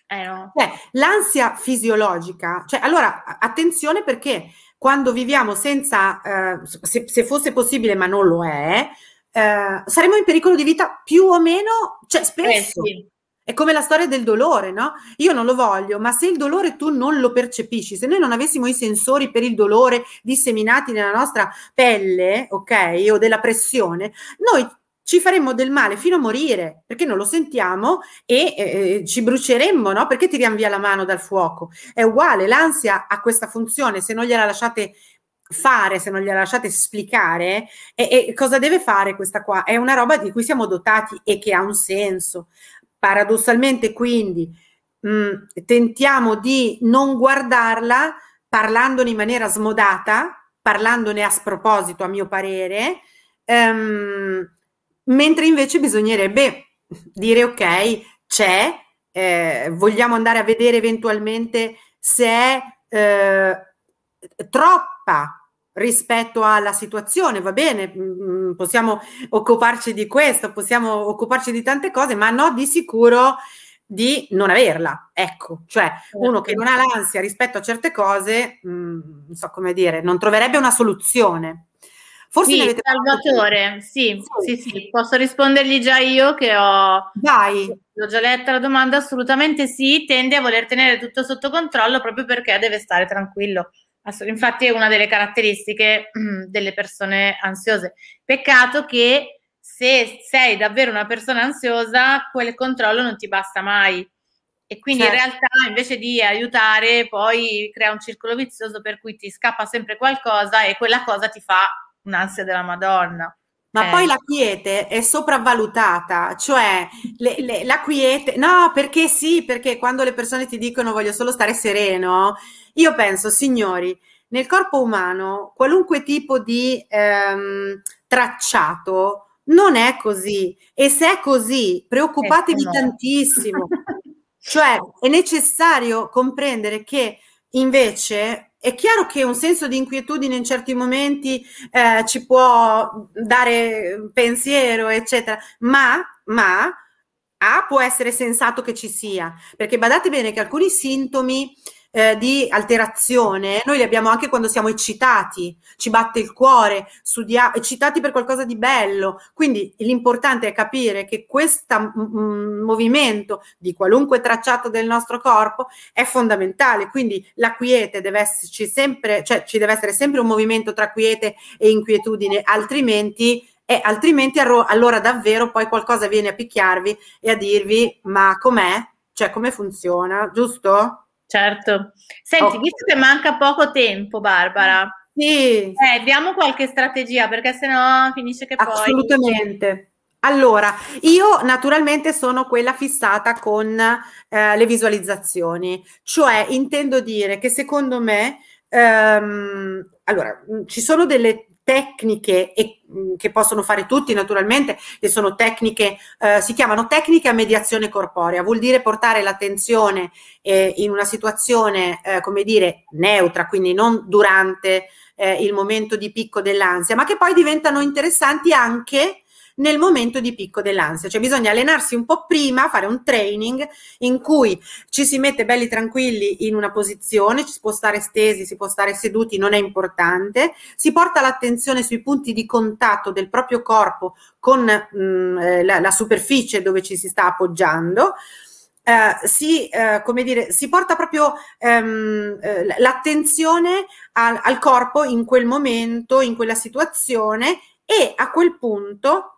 A: Eh no. cioè, l'ansia fisiologica, cioè allora attenzione perché quando viviamo senza, eh, se, se, fosse possibile, ma non lo è, eh, saremo in pericolo di vita più o meno, cioè spesso. Eh sì. È come la storia del dolore, no? Io non lo voglio, ma se il dolore tu non lo percepisci, se noi non avessimo i sensori per il dolore disseminati nella nostra pelle, ok, o della pressione, noi ci faremmo del male fino a morire perché non lo sentiamo e eh, ci bruceremmo, no? Perché tiriamo via la mano dal fuoco? È uguale, l'ansia ha questa funzione, se non gliela lasciate fare, se non gliela lasciate esplicare, e, e cosa deve fare questa qua? È una roba di cui siamo dotati e che ha un senso. Paradossalmente quindi mh, mm, tentiamo di non guardarla parlandone in maniera smodata, parlandone a sproposito a mio parere, ehm, mentre invece bisognerebbe dire ok, c'è, eh, vogliamo andare a vedere eventualmente se è eh, troppa rispetto alla situazione, va bene, mm, possiamo occuparci di questo, possiamo occuparci di tante cose, ma no di sicuro di non averla. Ecco, cioè uno che non ha l'ansia rispetto a certe cose, mh, mm, non so come dire, non troverebbe una soluzione.
B: Forse sì, avete Salvatore, sì, sì, sì, sì, posso rispondergli già io che ho,
A: Vai.
B: ho già letto la domanda, assolutamente sì, tende a voler tenere tutto sotto controllo proprio perché deve stare tranquillo. Infatti è una delle caratteristiche (clears throat) delle persone ansiose. Peccato che se sei davvero una persona ansiosa, quel controllo non ti basta mai. E quindi certo. in realtà invece di aiutare, poi crea un circolo vizioso per cui ti scappa sempre qualcosa e quella cosa ti fa un'ansia della Madonna.
A: Ma eh. poi la quiete è sopravvalutata, cioè le, le, la quiete, no, perché sì, perché quando le persone ti dicono voglio solo stare sereno, io penso, signori, nel corpo umano qualunque tipo di ehm, tracciato non è così e se è così preoccupatevi no. tantissimo. (laughs) cioè è necessario comprendere che invece è chiaro che un senso di inquietudine in certi momenti eh, ci può dare pensiero, eccetera, ma, ma A può essere sensato che ci sia, perché badate bene che alcuni sintomi eh, di alterazione, noi li abbiamo anche quando siamo eccitati, ci batte il cuore, studiamo, eccitati per qualcosa di bello. Quindi l'importante è capire che questo m- movimento di qualunque tracciato del nostro corpo è fondamentale. Quindi la quiete deve esserci sempre, cioè ci deve essere sempre un movimento tra quiete e inquietudine, altrimenti e altrimenti allora davvero poi qualcosa viene a picchiarvi e a dirvi ma com'è? Cioè come funziona, giusto?
B: Certo. Senti, okay. visto che manca poco tempo, Barbara,
A: sì.
B: eh, diamo qualche strategia perché sennò finisce che poi...
A: Assolutamente. Allora, io naturalmente sono quella fissata con eh, le visualizzazioni, cioè intendo dire che secondo me, ehm, allora, ci sono delle tecniche e, mh, che possono fare tutti naturalmente, che sono tecniche, eh, si chiamano tecniche a mediazione corporea, vuol dire portare l'attenzione eh, in una situazione, eh, come dire, neutra, quindi non durante eh, il momento di picco dell'ansia, ma che poi diventano interessanti anche nel momento di picco dell'ansia, cioè bisogna allenarsi un po' prima, fare un training in cui ci si mette belli tranquilli in una posizione, ci si può stare stesi, si può stare seduti, non è importante, si porta l'attenzione sui punti di contatto del proprio corpo con mh, mm, eh, la, la superficie dove ci si sta appoggiando. Uh, si, uh, come dire, si porta proprio um, l'attenzione al, al, corpo in quel momento, in quella situazione e a quel punto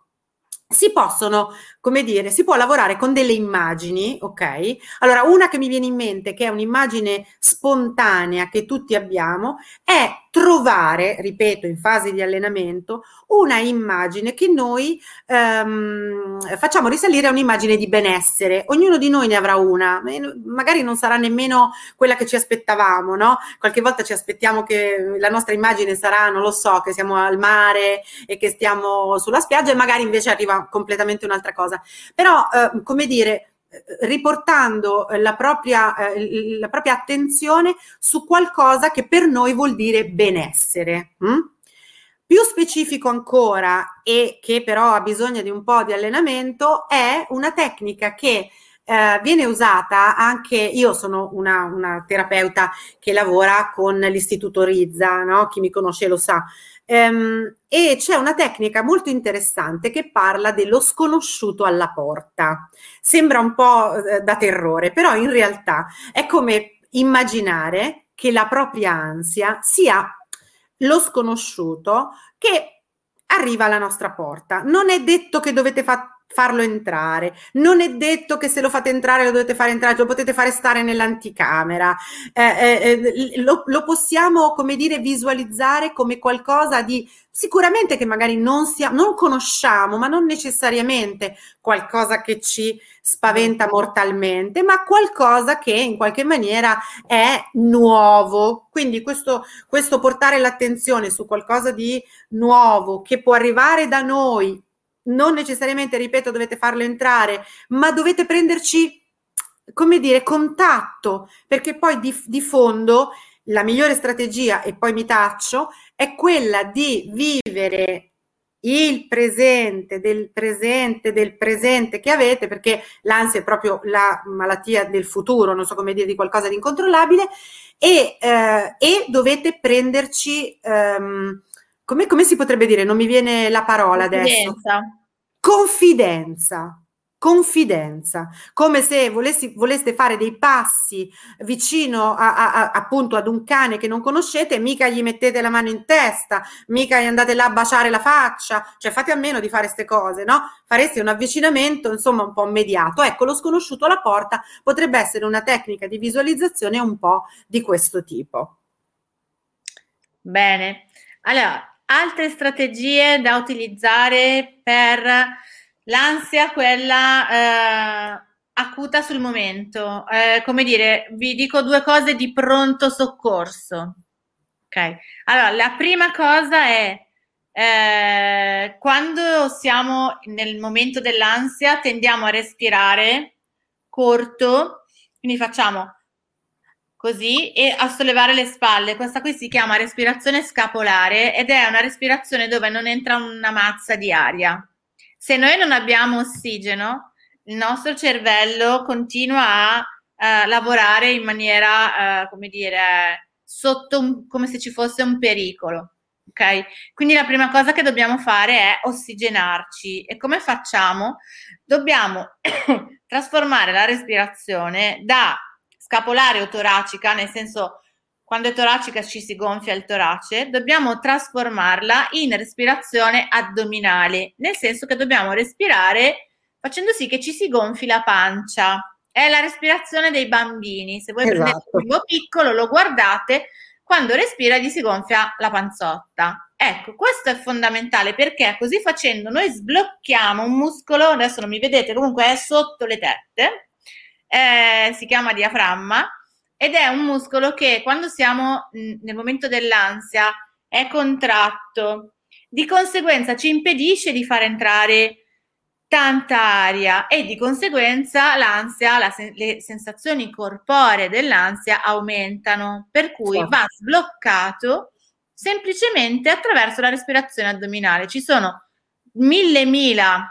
A: si possono, come dire, si può lavorare con delle immagini, ok? Allora, una che mi viene in mente, che è un'immagine spontanea che tutti abbiamo, è trovare, ripeto, in fase di allenamento, una immagine che noi ehm, facciamo risalire a un'immagine di benessere. Ognuno di noi ne avrà una, magari non sarà nemmeno quella che ci aspettavamo, no? Qualche volta ci aspettiamo che la nostra immagine sarà, non lo so, che siamo al mare e che stiamo sulla spiaggia e magari invece arriva completamente un'altra cosa. Però, eh, come dire, riportando la propria, eh, la propria, attenzione su qualcosa che per noi vuol dire benessere. Hm? Più specifico ancora e che però ha bisogno di un po' di allenamento è una tecnica che eh, viene usata anche, io sono una, una, terapeuta che lavora con l'istituto Rizza, no? chi mi conosce lo sa, ehm, e c'è una tecnica molto interessante che parla dello sconosciuto alla porta. Sembra un po' eh, da terrore, però in realtà è come immaginare che la propria ansia sia lo sconosciuto che arriva alla nostra porta. Non è detto che dovete fare farlo entrare. Non è detto che se lo fate entrare lo dovete fare entrare, lo potete fare stare nell'anticamera. Eh, eh, eh, lo, lo, possiamo, come dire, visualizzare come qualcosa di sicuramente che magari non, sia, non conosciamo, ma non necessariamente qualcosa che ci spaventa mortalmente, ma qualcosa che in qualche maniera è nuovo. Quindi questo, questo portare l'attenzione su qualcosa di nuovo che può arrivare da noi non necessariamente, ripeto, dovete farlo entrare, ma dovete prenderci, come dire, contatto, perché poi di, di fondo la migliore strategia, e poi mi taccio, è quella di vivere il presente del presente del presente che avete, perché l'ansia è proprio la malattia del futuro, non so come dire, di qualcosa di incontrollabile, e, eh, e dovete prenderci, um, come, come, si potrebbe dire? Non mi viene la parola adesso confidenza. Confidenza, come se volessi, voleste fare dei passi vicino a, a, a, appunto ad un cane che non conoscete, mica gli mettete la mano in testa, mica gli andate là a baciare la faccia, cioè fate a meno di fare queste cose, no? Fareste un avvicinamento, insomma, un po' immediato. Ecco, lo sconosciuto alla porta potrebbe essere una tecnica di visualizzazione un po' di questo tipo.
B: Bene, allora altre strategie da utilizzare per l'ansia, quella eh, acuta sul momento. Eh, come dire, vi dico due cose di pronto soccorso. Ok, allora la prima cosa è eh, quando siamo nel momento dell'ansia tendiamo a respirare corto, quindi facciamo così e a sollevare le spalle. Questa qui si chiama respirazione scapolare ed è una respirazione dove non entra una mazza di aria. Se noi non abbiamo ossigeno, il nostro cervello continua a uh, lavorare in maniera, uh, come dire, sotto un, come se ci fosse un pericolo. Ok? Quindi la prima cosa che dobbiamo fare è ossigenarci. E come facciamo? Dobbiamo (coughs) trasformare la respirazione da scapolare o toracica, nel senso quando è toracica ci si gonfia il torace, dobbiamo trasformarla in respirazione addominale, nel senso che dobbiamo respirare facendo sì che ci si gonfi la pancia. È la respirazione dei bambini. Se voi esatto. prendete un bimbo piccolo, lo guardate, quando respira gli si gonfia la panzotta. Ecco, questo è fondamentale perché così facendo noi sblocchiamo un muscolo, adesso non mi vedete, comunque è sotto le tette, eh, si chiama diaframma ed è un muscolo che quando siamo nel momento dell'ansia è contratto di conseguenza ci impedisce di far entrare tanta aria e di conseguenza l'ansia, la le sensazioni corporee dell'ansia aumentano, per cui certo. va sbloccato semplicemente attraverso la respirazione addominale. Ci sono mille mila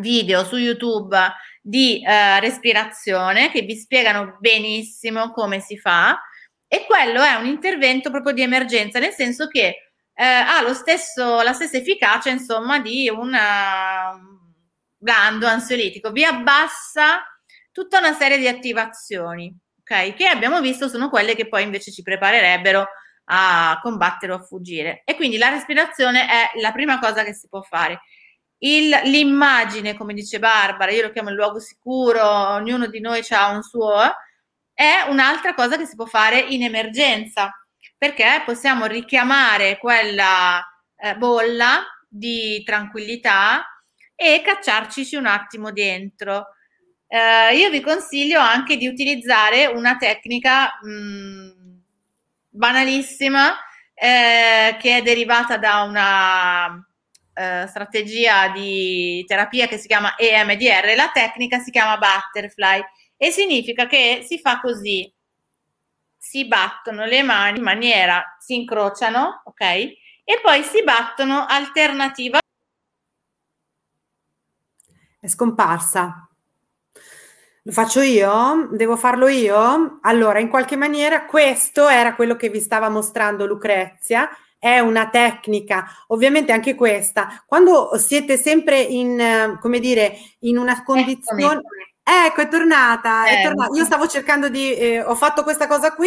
B: video su YouTube di eh, respirazione che vi spiegano benissimo come si fa e quello è un intervento proprio di emergenza, nel senso che eh, ha lo stesso, la stessa efficacia, insomma, di un blando ansiolitico, vi abbassa tutta una serie di attivazioni, ok? Che abbiamo visto sono quelle che poi invece ci preparerebbero a combattere o a fuggire. E quindi la respirazione è la prima cosa che si può fare. Il, l'immagine, come dice Barbara, io lo chiamo il luogo sicuro, ognuno di noi ha un suo, è un'altra cosa che si può fare in emergenza, perché possiamo richiamare quella eh, bolla di tranquillità e cacciarci un attimo dentro. Eh, io vi consiglio anche di utilizzare una tecnica mh, mm, banalissima eh, che è derivata da una eh, strategia di terapia che si chiama EMDR. La tecnica si chiama butterfly e significa che si fa così. Si battono le mani in maniera, si incrociano, ok? E poi si battono alternativa.
A: È scomparsa. Lo faccio io? Devo farlo io? Allora, in qualche maniera questo era quello che vi stava mostrando Lucrezia, è una tecnica, ovviamente anche questa, quando siete sempre in, come dire, in una condizione... Ecco, è tornata, eh. è tornata. Io stavo cercando di... Eh, ho fatto questa cosa qui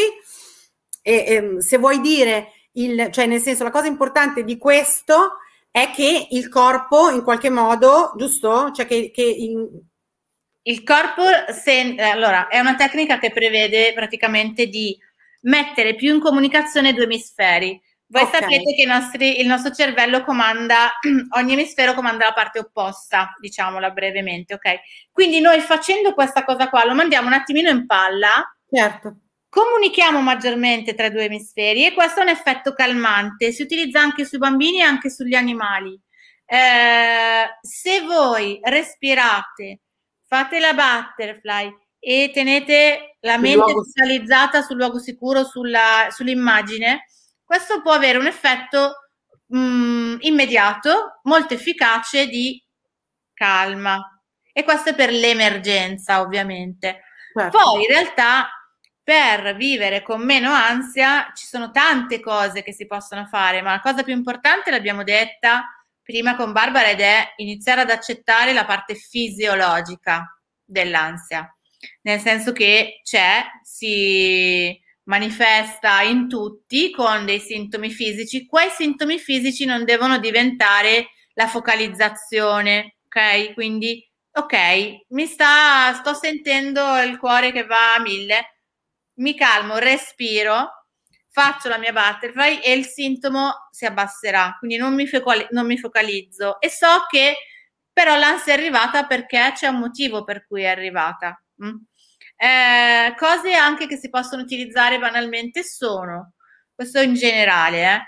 A: e eh, se vuoi dire, il, cioè nel senso, la cosa importante di questo è che il corpo in qualche modo, giusto? Cioè che, che in,
B: il corpo, se, allora, è una tecnica che prevede praticamente di mettere più in comunicazione due emisferi. Voi okay. sapete che nostri, il nostro cervello comanda, (clears throat) ogni emisfero comanda la parte opposta, diciamola brevemente, ok? Quindi noi facendo questa cosa qua lo mandiamo un attimino in palla.
A: Certo.
B: Comunichiamo maggiormente tra i due emisferi e questo è un effetto calmante, si utilizza anche sui bambini e anche sugli animali. Eh, se voi respirate fate la butterfly e tenete la mente focalizzata sul luogo sicuro, sulla, sull'immagine, questo può avere un effetto mh, mm, immediato, molto efficace di calma. E questo è per l'emergenza, ovviamente. Certo. Poi in realtà per vivere con meno ansia ci sono tante cose che si possono fare, ma la cosa più importante l'abbiamo detta prima con Barbara ed è iniziare ad accettare la parte fisiologica dell'ansia, nel senso che c'è, si manifesta in tutti con dei sintomi fisici, quei sintomi fisici non devono diventare la focalizzazione, ok? Quindi, ok, mi sta, sto sentendo il cuore che va a mille, mi calmo, respiro, faccio la mia butterfly e il sintomo si abbasserà, quindi non mi, focali- non mi focalizzo e so che però l'ansia è arrivata perché c'è un motivo per cui è arrivata. Mm? Eh, cose anche che si possono utilizzare banalmente sono, questo in generale, eh,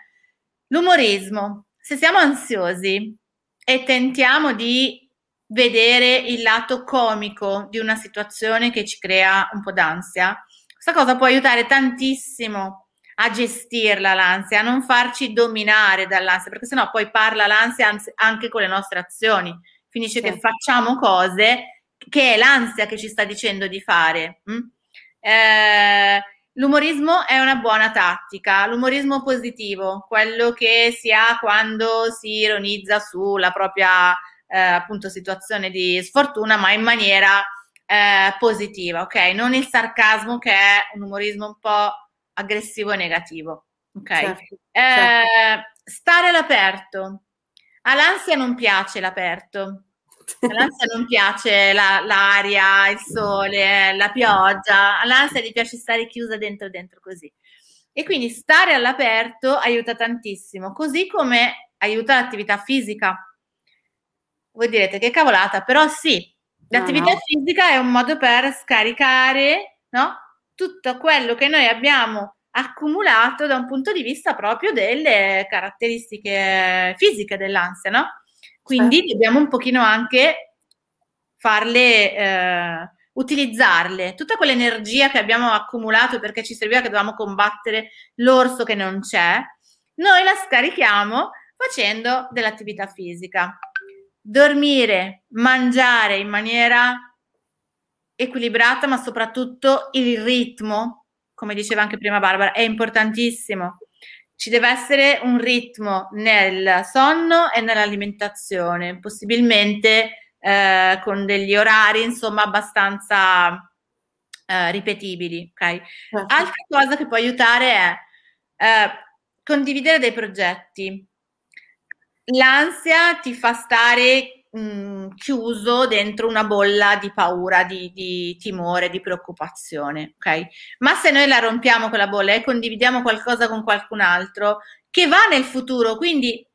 B: l'umorismo. Se siamo ansiosi e tentiamo di vedere il lato comico di una situazione che ci crea un po' d'ansia, questa cosa può aiutare tantissimo a gestirla l'ansia, a non farci dominare dall'ansia, perché sennò poi parla l'ansia anche con le nostre azioni. Finisce sì. che facciamo cose che è l'ansia che ci sta dicendo di fare. Mm? Eh, l'umorismo è una buona tattica, l'umorismo positivo, quello che si ha quando si ironizza sulla propria eh, appunto situazione di sfortuna, ma in maniera eh, positiva, ok? Non il sarcasmo che è un umorismo un po' aggressivo e negativo. Ok? Certo, eh, certo. Stare all'aperto. All'ansia non piace l'aperto. (laughs) All'ansia non piace la, l'aria, il sole, la pioggia. All'ansia gli piace stare chiusa dentro dentro così. E quindi stare all'aperto aiuta tantissimo, così come aiuta l'attività fisica. Voi direte che cavolata, però sì, l'attività no, no. fisica è un modo per scaricare no? tutto quello che noi abbiamo accumulato da un punto di vista proprio delle caratteristiche fisiche dell'ansia, no? Quindi certo. dobbiamo un pochino anche farle, eh, utilizzarle, tutta quell'energia che abbiamo accumulato perché ci serviva che dovevamo combattere l'orso che non c'è, noi la scarichiamo facendo dell'attività fisica. Dormire, mangiare in maniera equilibrata, ma soprattutto il ritmo, come diceva anche prima Barbara, è importantissimo. Ci deve essere un ritmo nel sonno e nell'alimentazione, possibilmente eh, con degli orari, insomma, abbastanza eh, ripetibili. Okay? Certo. Altra cosa che può aiutare è eh, condividere dei progetti. L'ansia ti fa stare mh, mm, chiuso dentro una bolla di paura, di, di, timore, di preoccupazione, ok? Ma se noi la rompiamo quella bolla e condividiamo qualcosa con qualcun altro che va nel futuro, quindi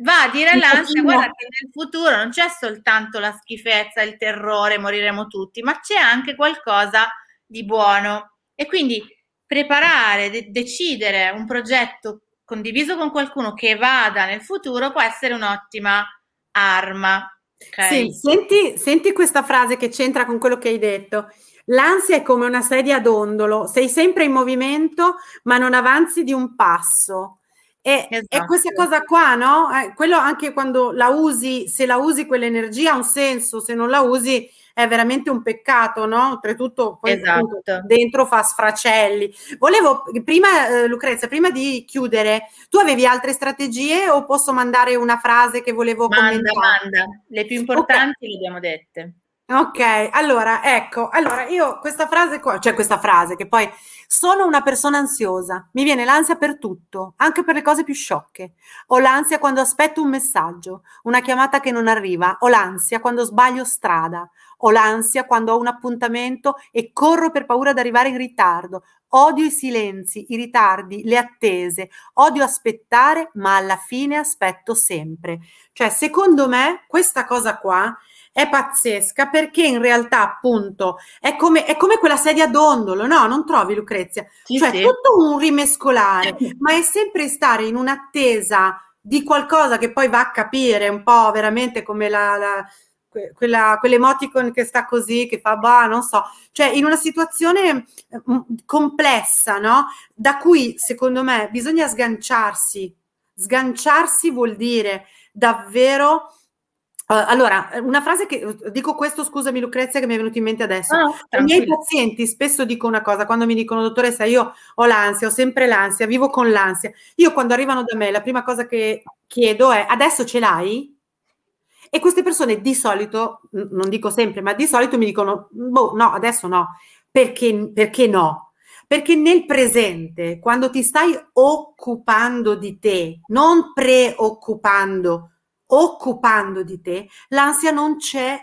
B: va a dire all'ansia, guarda che nel futuro non c'è soltanto la schifezza, il terrore, moriremo tutti, ma c'è anche qualcosa di buono. E quindi preparare, de- decidere un progetto condiviso con qualcuno che vada nel futuro può essere un'ottima arma.
A: Okay. Sì, senti, senti questa frase che c'entra con quello che hai detto. L'ansia è come una sedia a dondolo, sei sempre in movimento, ma non avanzi di un passo. E, esatto. e questa cosa qua, no? Eh, quello anche quando la usi, se la usi quell'energia ha un senso, se non la usi è veramente un peccato, no? Oltretutto poi esatto. dentro fa sfracelli. Volevo, prima eh, Lucrezia, prima di chiudere, tu avevi altre strategie o posso mandare una frase che volevo
B: manda,
A: commentare?
B: Manda, le più importanti okay. le abbiamo dette.
A: Ok, allora ecco, allora io questa frase qua, cioè questa frase che poi sono una persona ansiosa, mi viene l'ansia per tutto, anche per le cose più sciocche. Ho l'ansia quando aspetto un messaggio, una chiamata che non arriva, ho l'ansia quando sbaglio strada, ho l'ansia quando ho un appuntamento e corro per paura di arrivare in ritardo, odio i silenzi, i ritardi, le attese, odio aspettare, ma alla fine aspetto sempre. Cioè, secondo me, questa cosa qua è pazzesca perché in realtà appunto è come, è come quella sedia a dondolo, no? Non trovi Lucrezia? Sì, cioè sì. tutto un rimescolare, (laughs) ma è sempre stare in un'attesa di qualcosa che poi va a capire un po' veramente come la, la quella, quell'emoticon che sta così, che fa bah, non so, cioè in una situazione mm, complessa, no? Da cui secondo me bisogna sganciarsi. Sganciarsi vuol dire davvero Uh, allora, una frase che dico questo, scusami Lucrezia, che mi è venuta in mente adesso. Oh, I miei pazienti spesso dico una cosa, quando mi dicono dottoressa, io ho l'ansia, ho sempre l'ansia, vivo con l'ansia. Io quando arrivano da me, la prima cosa che chiedo è adesso ce l'hai? E queste persone di solito, non dico sempre, ma di solito mi dicono, boh, no, adesso no. Perché, perché no? Perché nel presente, quando ti stai occupando di te, non preoccupando, occupando di te, l'ansia non c'è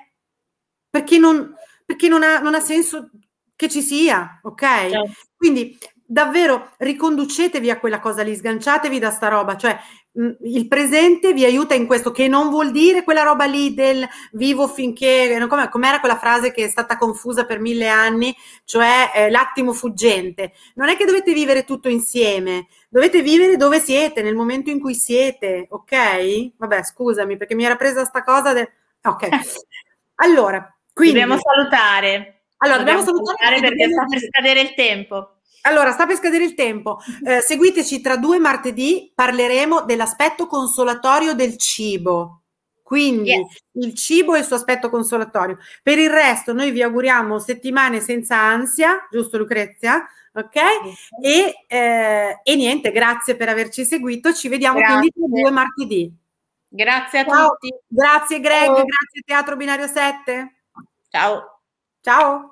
A: perché non, perché non, ha, non ha senso che ci sia, ok? Certo. Quindi davvero riconducetevi a quella cosa lì, sganciatevi da sta roba, cioè il presente vi aiuta in questo, che non vuol dire quella roba lì del vivo finché, come, com'era quella frase che è stata confusa per mille anni, cioè eh, l'attimo fuggente. Non è che dovete vivere tutto insieme, dovete vivere dove siete, nel momento in cui siete, ok? Vabbè, scusami, perché mi era presa sta cosa del... Ok. (laughs) Allora, quindi...
B: Dobbiamo salutare.
A: Allora, dobbiamo, dobbiamo salutare,
B: salutare perché sta per scadere il tempo.
A: Allora, sta per scadere il tempo. Eh, seguiteci tra due martedì, parleremo dell'aspetto consolatorio del cibo. Quindi yes. il cibo e il suo aspetto consolatorio. Per il resto, noi vi auguriamo settimane senza ansia, giusto Lucrezia? Ok? E, eh, e niente, grazie per averci seguito. Ci vediamo grazie. quindi tra due martedì.
B: Grazie a Ciao. tutti.
A: Grazie Greg, Ciao. grazie Teatro Binario 7.
B: Ciao.
A: Ciao.